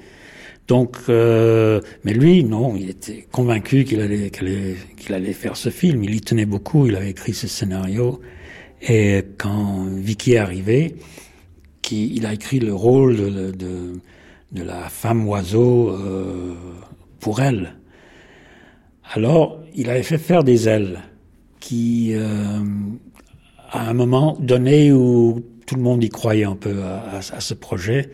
donc, euh, mais lui, non, il était convaincu qu'il allait, allait faire ce film. Il y tenait beaucoup. Il avait écrit ce scénario. Et quand Vicky est arrivé, qui, il a écrit le rôle de, de, la femme oiseau euh, pour elle. Alors, il avait fait faire des ailes qui, euh, à un moment donné où tout le monde y croyait un peu à, ce projet,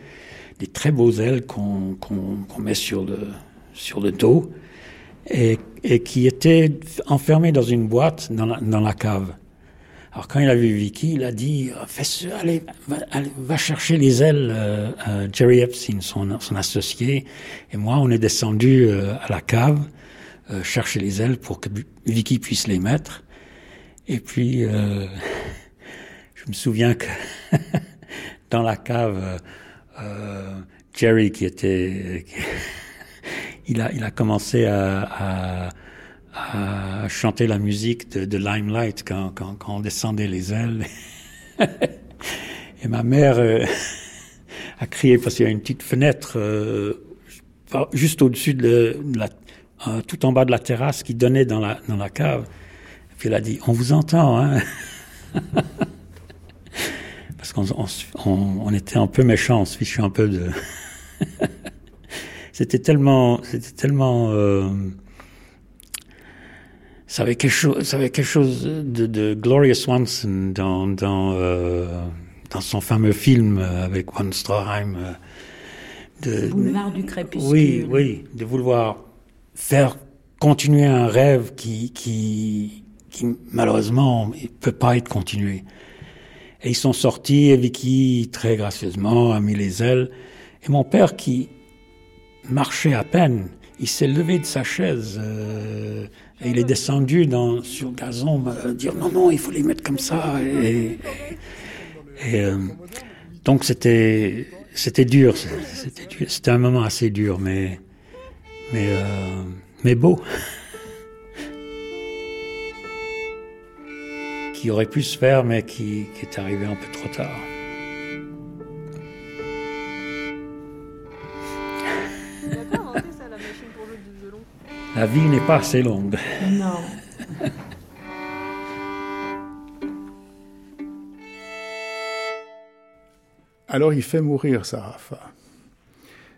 des très beaux ailes qu'on qu met sur le, sur le dos et, qui étaient enfermées dans une boîte dans dans la cave. Alors quand il a vu Vicky, il a dit Fais allez, va, allez, va chercher les ailes, euh, euh, Jerry Epstein, son, son associé, et moi, on est descendu euh, à la cave euh, chercher les ailes pour que Vicky puisse les mettre. Et puis, euh, je me souviens que dans la cave, euh, Jerry, qui était, il a, il a commencé à, à à chanter la musique de, de Limelight quand, quand, quand, on descendait les ailes. Et ma mère euh, a crié parce qu'il y a une petite fenêtre euh, juste au-dessus de, la, euh, tout en bas de la terrasse qui donnait dans la, dans la cave. Puis elle a dit, on vous entend, hein Parce qu'on on, on, était un peu méchants, on se fichait un peu de... c'était tellement... C'était tellement... Euh, ça avait quelque chose, ça avait quelque chose de, de Gloria Swanson dans dans, euh, dans son fameux film avec Von Stroheim. De, Boulevard du crépuscule. Oui, oui, de vouloir faire continuer un rêve qui qui qui malheureusement il peut pas être continué. Et ils sont sortis et Vicky très gracieusement a mis les ailes et mon père qui marchait à peine, il s'est levé de sa chaise. Euh, il est descendu dans, sur gazon, euh, dire non, non, il faut les mettre comme ça. Et, euh, donc c'était, c'était dur, c'était, un moment assez dur, mais, mais, euh, mais beau. qui aurait pu se faire, mais qui est arrivé un peu trop tard. La vie n'est pas assez longue. Non. Alors il fait mourir Sarafa.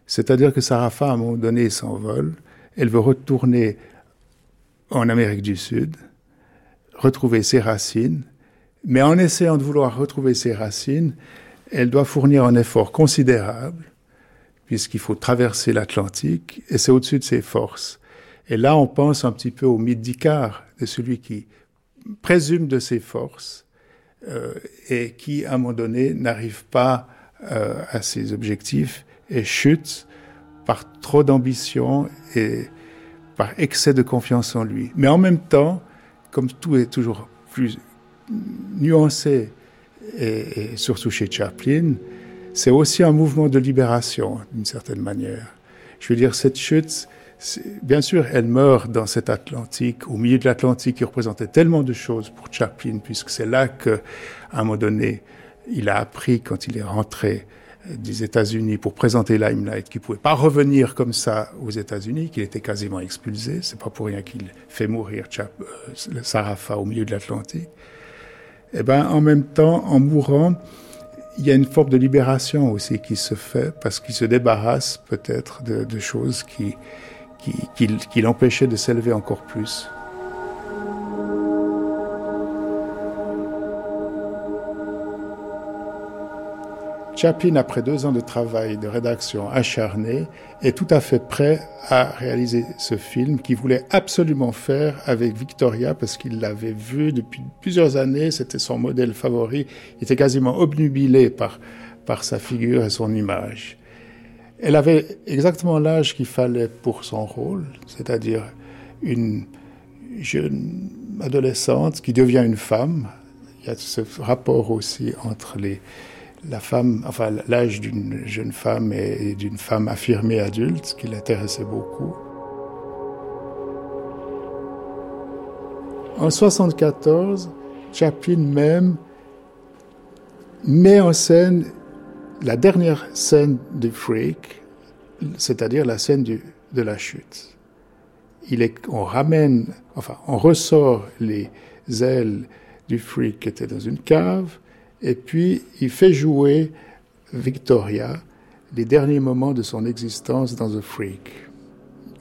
C'est-à-dire que Sarafa, à un moment donné, s'envole. Elle veut retourner en Amérique du Sud, retrouver ses racines, mais en essayant de vouloir retrouver ses racines, elle doit fournir un effort considérable, puisqu'il faut traverser l'Atlantique, et c'est au-dessus de ses forces. Et là, on pense un petit peu au mythe de celui qui présume de ses forces euh, et qui, à un moment donné, n'arrive pas euh, à ses objectifs et chute par trop d'ambition et par excès de confiance en lui. Mais en même temps, comme tout est toujours plus nuancé, et surtout chez Chaplin, c'est aussi un mouvement de libération, d'une certaine manière. Je veux dire, cette chute, Bien sûr, elle meurt dans cet Atlantique, au milieu de l'Atlantique qui représentait tellement de choses pour Chaplin, puisque c'est là que, à un moment donné, il a appris quand il est rentré des États-Unis pour présenter Limelight, qui pouvait pas revenir comme ça aux États-Unis, qu'il était quasiment expulsé. C'est pas pour rien qu'il fait mourir Chap, euh, Sarafa au milieu de l'Atlantique. Et eh ben, en même temps, en mourant, il y a une forme de libération aussi qui se fait parce qu'il se débarrasse peut-être de, choses qui, qui, l'empêchaient de s'élever encore plus. Chaplin, après deux ans de travail de rédaction acharné, est tout à fait prêt à réaliser ce film qu'il voulait absolument faire avec Victoria parce qu'il l'avait vu depuis plusieurs années, c'était son modèle favori, il était quasiment obnubilé par sa figure et son image. Elle avait exactement l'âge qu'il fallait pour son rôle, c'est-à-dire une jeune adolescente qui devient une femme. Il y a ce rapport aussi entre la femme, enfin l'âge d'une jeune femme et d'une femme affirmée adulte, qui l'intéressait beaucoup. En 1974, Chaplin même met en scène la dernière scène du Freak, c'est-à-dire la scène de la chute. Il est, on ramène, enfin, on ressort les ailes du Freak qui était dans une cave, et puis, il fait jouer Victoria les derniers moments de son existence dans The Freak,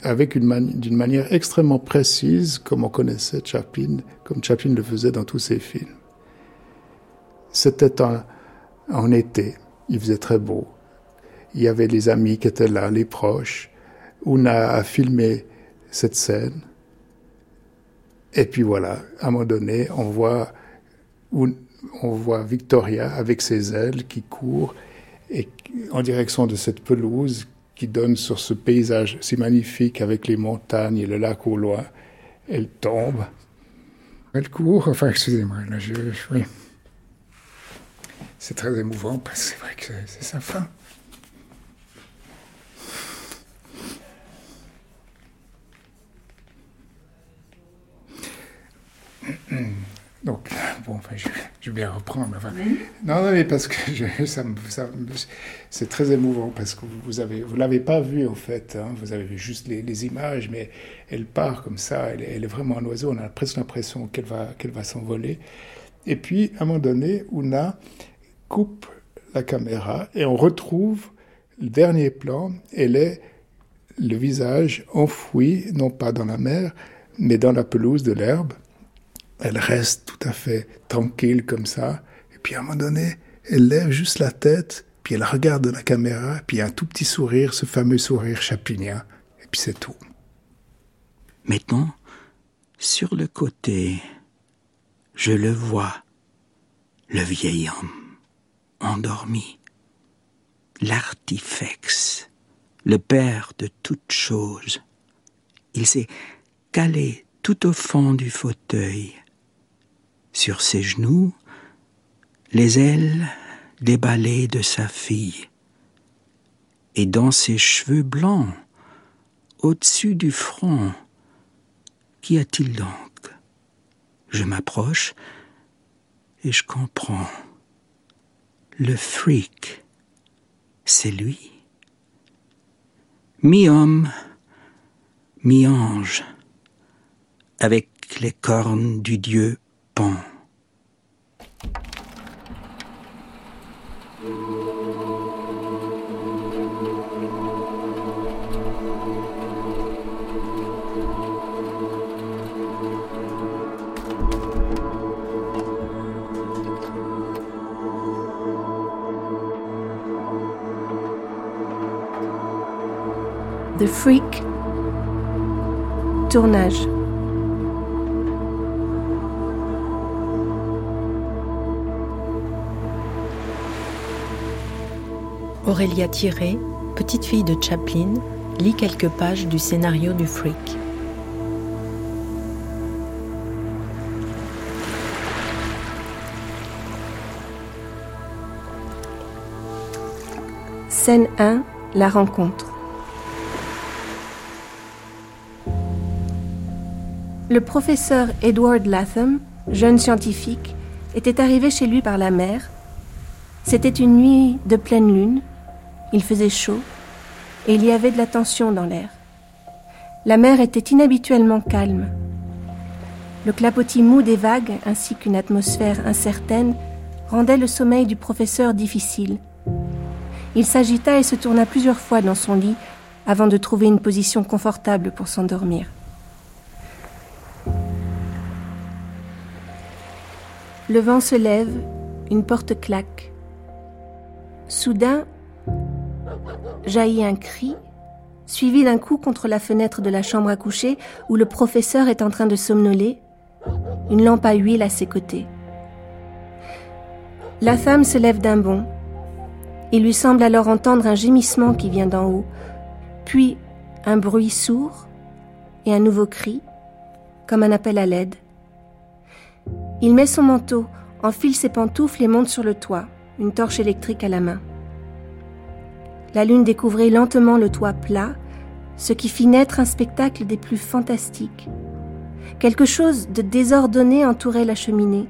avec une d'une manière extrêmement précise, comme on connaissait Chaplin, comme Chaplin le faisait dans tous ses films. C'était en été, il faisait très beau. Il y avait les amis qui étaient là, les proches. Una a filmé cette scène. Et puis voilà, à un moment donné, on voit on voit Victoria avec ses ailes qui court et en direction de cette pelouse qui donne sur ce paysage si magnifique avec les montagnes et le lac au loin. Elle tombe. Elle court, enfin excusez-moi, là je, oui. C'est très émouvant parce que c'est vrai que c'est sa fin. Donc, bon, enfin, je, je, vais bien reprendre. Enfin, Non, non, mais parce que je, ça, ça c'est très émouvant parce que vous avez, vous l'avez pas vu en fait. Hein, vous avez vu juste les, les, images, mais elle part comme ça. Elle, elle, est vraiment un oiseau. On a presque l'impression qu'elle va, qu'elle va s'envoler. Et puis, à un moment donné, Una coupe la caméra et on retrouve le dernier plan. Elle est le visage enfoui, non pas dans la mer, mais dans la pelouse de l'herbe elle reste tout à fait tranquille comme ça. Et puis à un moment donné, elle lève juste la tête, puis elle regarde la caméra, puis un tout petit sourire, ce fameux sourire chaplinien, et puis c'est tout. Maintenant, sur le côté, je le vois, le vieil homme, endormi, l'artifex, le père de toutes choses. Il s'est calé tout au fond du fauteuil, sur ses genoux, les ailes déballées de sa fille, et dans ses cheveux blancs, au-dessus du front, qu'y a-t-il donc? Je m'approche et je comprends. Le freak, c'est lui. Mi-homme, mi-ange, avec les cornes du dieu Pan. The Freak. Tournage. Aurélia Thierry, petite fille de Chaplin, lit quelques pages du scénario du Freak. Scène 1, la rencontre. Le professeur Edward Latham, jeune scientifique, était arrivé chez lui par la mer. C'était une nuit de pleine lune, Il faisait chaud et il y avait de la tension dans l'air. La mer était inhabituellement calme. Le clapotis mou des vagues ainsi qu'une atmosphère incertaine rendaient le sommeil du professeur difficile. Il s'agita et se tourna plusieurs fois dans son lit avant de trouver une position confortable pour s'endormir. Le vent se lève, une porte claque. Soudain, jaillit un cri, suivi d'un coup contre la fenêtre de la chambre à coucher où le professeur est en train de somnoler, une lampe à huile à ses côtés. La femme se lève d'un bond. Il lui semble alors entendre un gémissement qui vient d'en haut, puis un bruit sourd et un nouveau cri, comme un appel à l'aide. Il met son manteau, enfile ses pantoufles et monte sur le toit, une torche électrique à la main. La lune découvrait lentement le toit plat, ce qui fit naître un spectacle des plus fantastiques. Quelque chose de désordonné entourait la cheminée.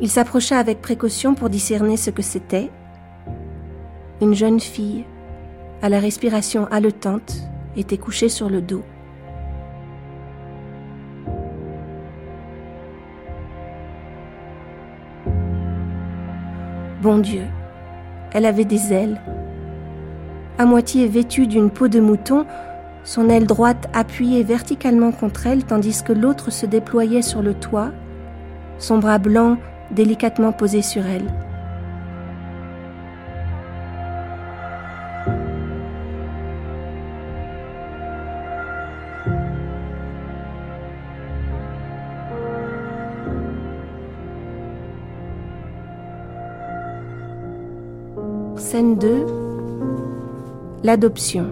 Il s'approcha avec précaution pour discerner ce que c'était. Une jeune fille, à la respiration haletante, était couchée sur le dos. Bon Dieu, elle avait des ailes. À moitié vêtue d'une peau de mouton, son aile droite appuyée verticalement contre elle tandis que l'autre se déployait sur le toit, son bras blanc délicatement posé sur elle. Scène 2 L'adoption.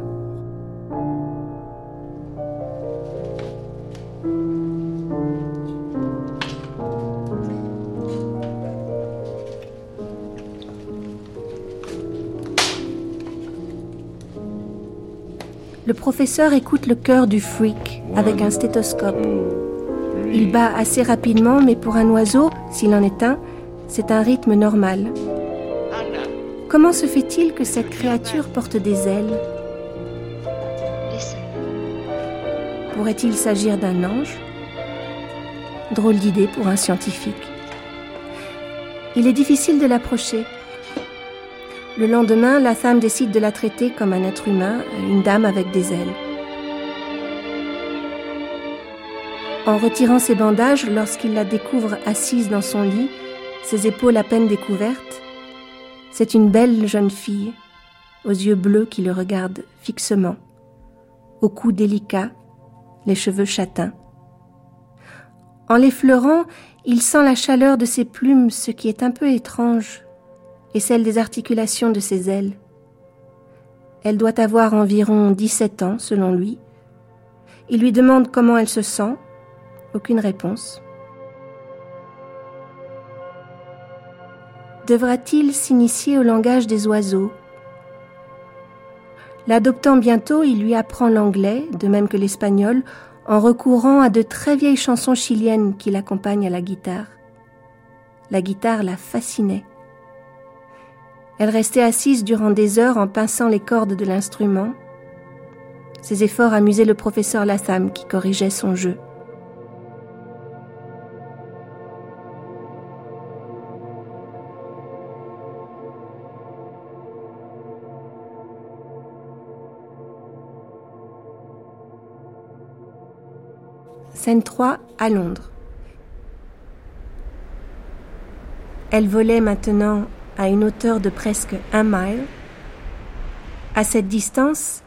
Le professeur écoute le cœur du freak avec un stéthoscope. Il bat assez rapidement, mais pour un oiseau, s'il en est un, c'est un rythme normal. Comment se fait-il que cette créature porte des ailes Pourrait-il s'agir d'un ange Drôle d'idée pour un scientifique. Il est difficile de l'approcher. Le lendemain, la femme décide de la traiter comme un être humain, une dame avec des ailes. En retirant ses bandages, lorsqu'il la découvre assise dans son lit, ses épaules à peine découvertes, c'est une belle jeune fille, aux yeux bleus qui le regardent fixement, au cou délicat, les cheveux châtains. En l'effleurant, il sent la chaleur de ses plumes, ce qui est un peu étrange, et celle des articulations de ses ailes. Elle doit avoir environ 17 ans, selon lui. Il lui demande comment elle se sent. Aucune réponse. Devra-t-il s'initier au langage des oiseaux L'adoptant bientôt, il lui apprend l'anglais, de même que l'espagnol, en recourant à de très vieilles chansons chiliennes qui l'accompagnent à la guitare. La guitare la fascinait. Elle restait assise durant des heures en pinçant les cordes de l'instrument. Ses efforts amusaient le professeur Latham qui corrigeait son jeu. Scène 3 à Londres. Elle volait maintenant à une hauteur de presque un mile. À cette distance,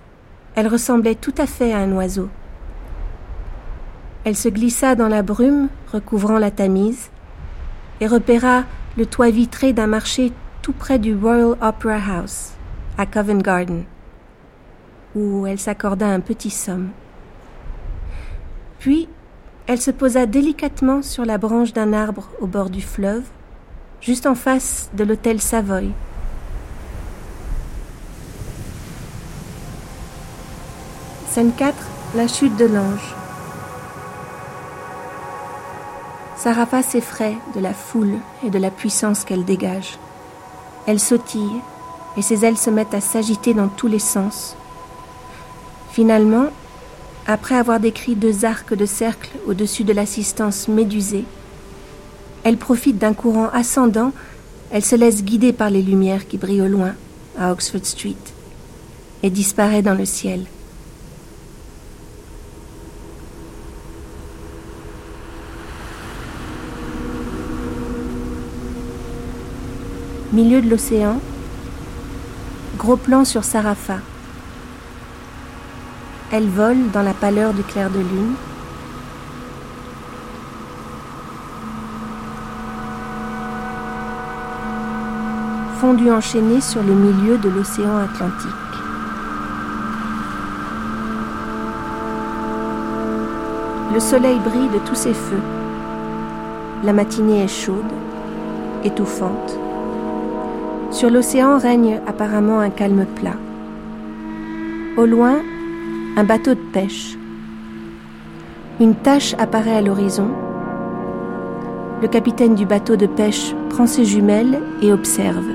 elle ressemblait tout à fait à un oiseau. Elle se glissa dans la brume recouvrant la Tamise et repéra le toit vitré d'un marché tout près du Royal Opera House, à Covent Garden, où elle s'accorda un petit somme. Puis elle se posa délicatement sur la branche d'un arbre au bord du fleuve, juste en face de l'hôtel Savoy. Scène 4, la chute de l'ange. Sarafa s'effraie de la foule et de la puissance qu'elle dégage. Elle sautille, et ses ailes se mettent à s'agiter dans tous les sens. Finalement, après avoir décrit deux arcs de cercle au-dessus de l'assistance médusée, elle profite d'un courant ascendant, elle se laisse guider par les lumières qui brillent au loin, à Oxford Street, et disparaît dans le ciel. Milieu de l'océan, gros plan sur Sarafa. Elle vole dans la pâleur du clair de lune. Fondu enchaîné sur le milieu de l'océan Atlantique. Le soleil brille de tous ses feux. La matinée est chaude, étouffante. Sur l'océan règne apparemment un calme plat. Au loin, un bateau de pêche. Une tache apparaît à l'horizon. Le capitaine du bateau de pêche prend ses jumelles et observe.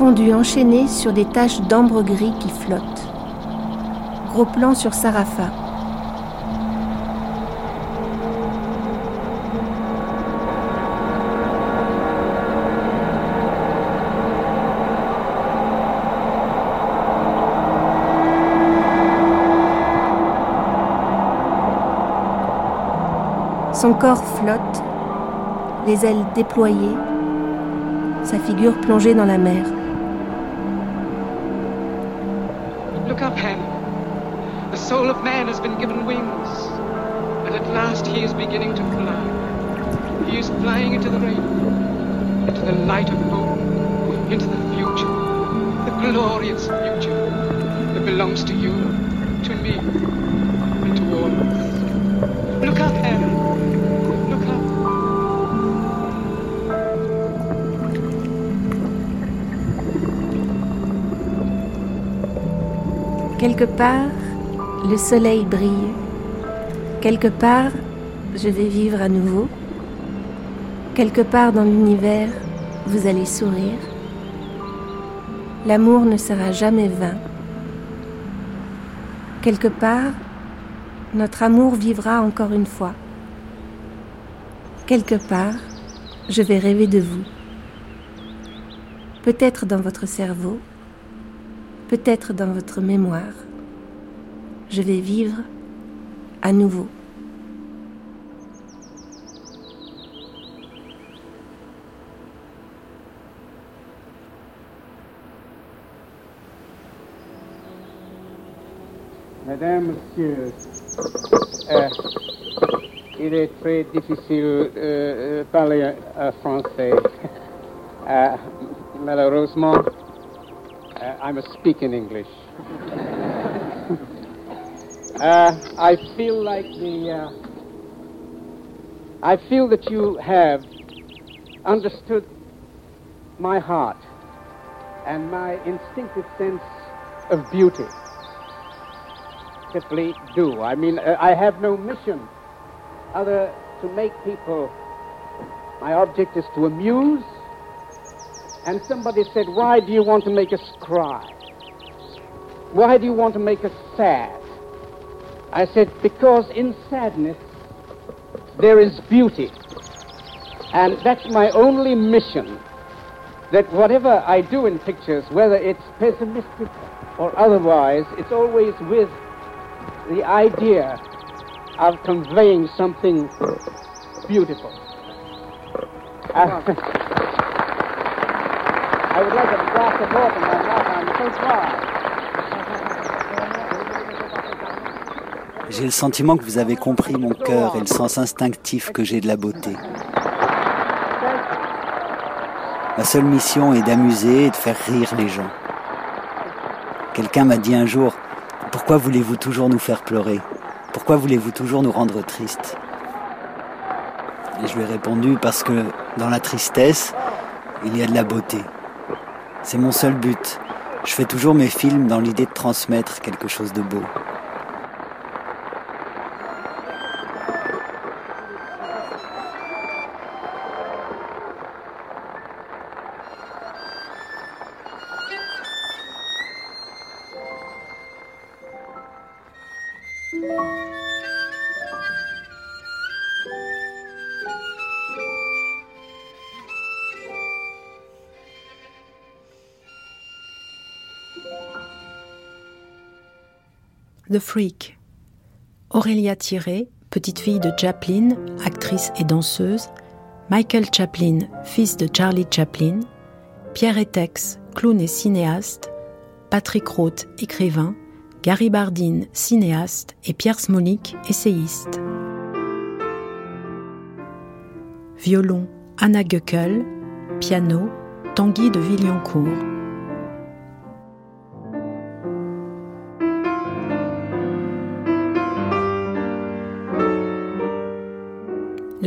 fondu enchaîné sur des taches d'ambre gris qui flottent. Plan sur Sarafa. Son corps flotte, les ailes déployées, sa figure plongée dans la mer. Soul of man has been given wings, and at last he is beginning to fly. He is flying into the rain, into the light of hope, into the future, the glorious future that belongs to you, to me, and to all of us. Look up, Harry. Look up. Quelque part, le soleil brille. Quelque part, je vais vivre à nouveau. Quelque part dans l'univers, vous allez sourire. L'amour ne sera jamais vain. Quelque part, notre amour vivra encore une fois. Quelque part, je vais rêver de vous. Peut-être dans votre cerveau, peut-être dans votre mémoire je vais vivre à nouveau. Madame, Monsieur, euh, il est très difficile de euh, euh, parler français. malheureusement, I must speak in English. Uh, I feel like the. Uh, I feel that you have understood my heart and my instinctive sense of beauty. Simply do. I mean, uh, I have no mission other to make people. My object is to amuse. And somebody said, Why do you want to make us cry? Why do you want to make us sad? I said, because in sadness there is beauty. And that's my only mission. That whatever I do in pictures, whether it's pessimistic or otherwise, it's always with the idea of conveying something beautiful. Uh, I would like a glass of water, my mouth. I'm so dry. J'ai le sentiment que vous avez compris mon cœur et le sens instinctif que j'ai de la beauté. Ma seule mission est d'amuser et de faire rire les gens. Quelqu'un m'a dit un jour, pourquoi voulez-vous toujours nous faire pleurer? Pourquoi voulez-vous toujours nous rendre tristes? Et je lui ai répondu, parce que dans la tristesse, il y a de la beauté. C'est mon seul but. Je fais toujours mes films dans l'idée de transmettre quelque chose de beau. The Freak. Aurélia Thierry, petite fille de Chaplin, actrice et danseuse. Michael Chaplin, fils de Charlie Chaplin. Pierre Etex, clown et cinéaste. Patrick Roth, écrivain. Gary Bardine, cinéaste. Et Pierre Smolik, essayiste. Violon, Anna Göckel. Piano, Tanguy de Villancourt.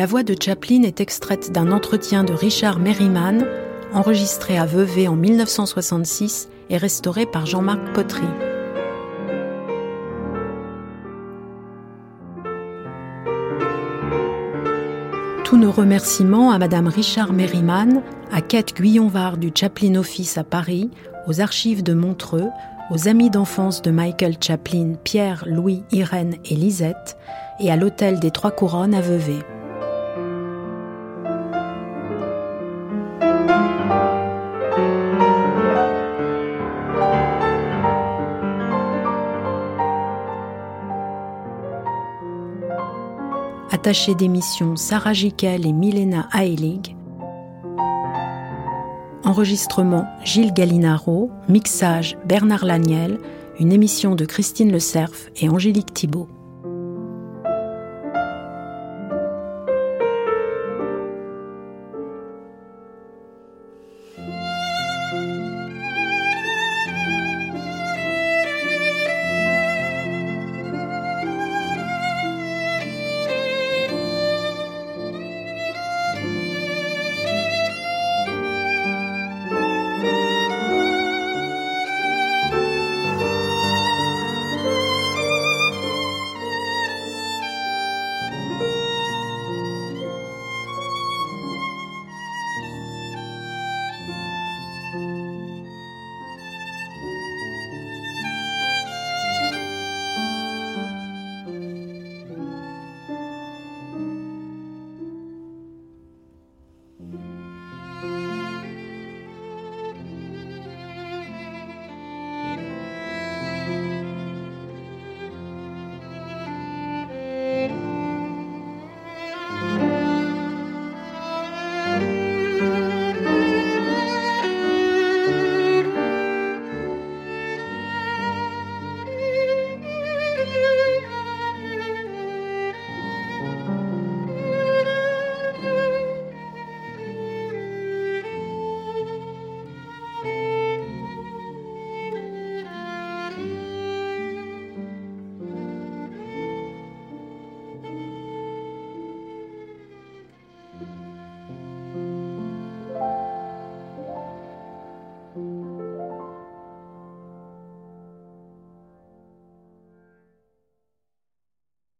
La voix de Chaplin est extraite d'un entretien de Richard Merriman, enregistré à Vevey en 1966 et restauré par Jean-Marc Potry. Tous nos remerciements à Madame Richard Merriman, à Kate Guyonvar du Chaplin Office à Paris, aux archives de Montreux, aux amis d'enfance de Michael Chaplin, Pierre, Louis, Irène et Lisette, et à l'Hôtel des Trois Couronnes à Vevey. Attachée d'émission Sarah Jiquel et Milena Heilig. Enregistrement Gilles Gallinaro, mixage Bernard Laniel, une émission de Christine Le Cerf et Angélique Thibault.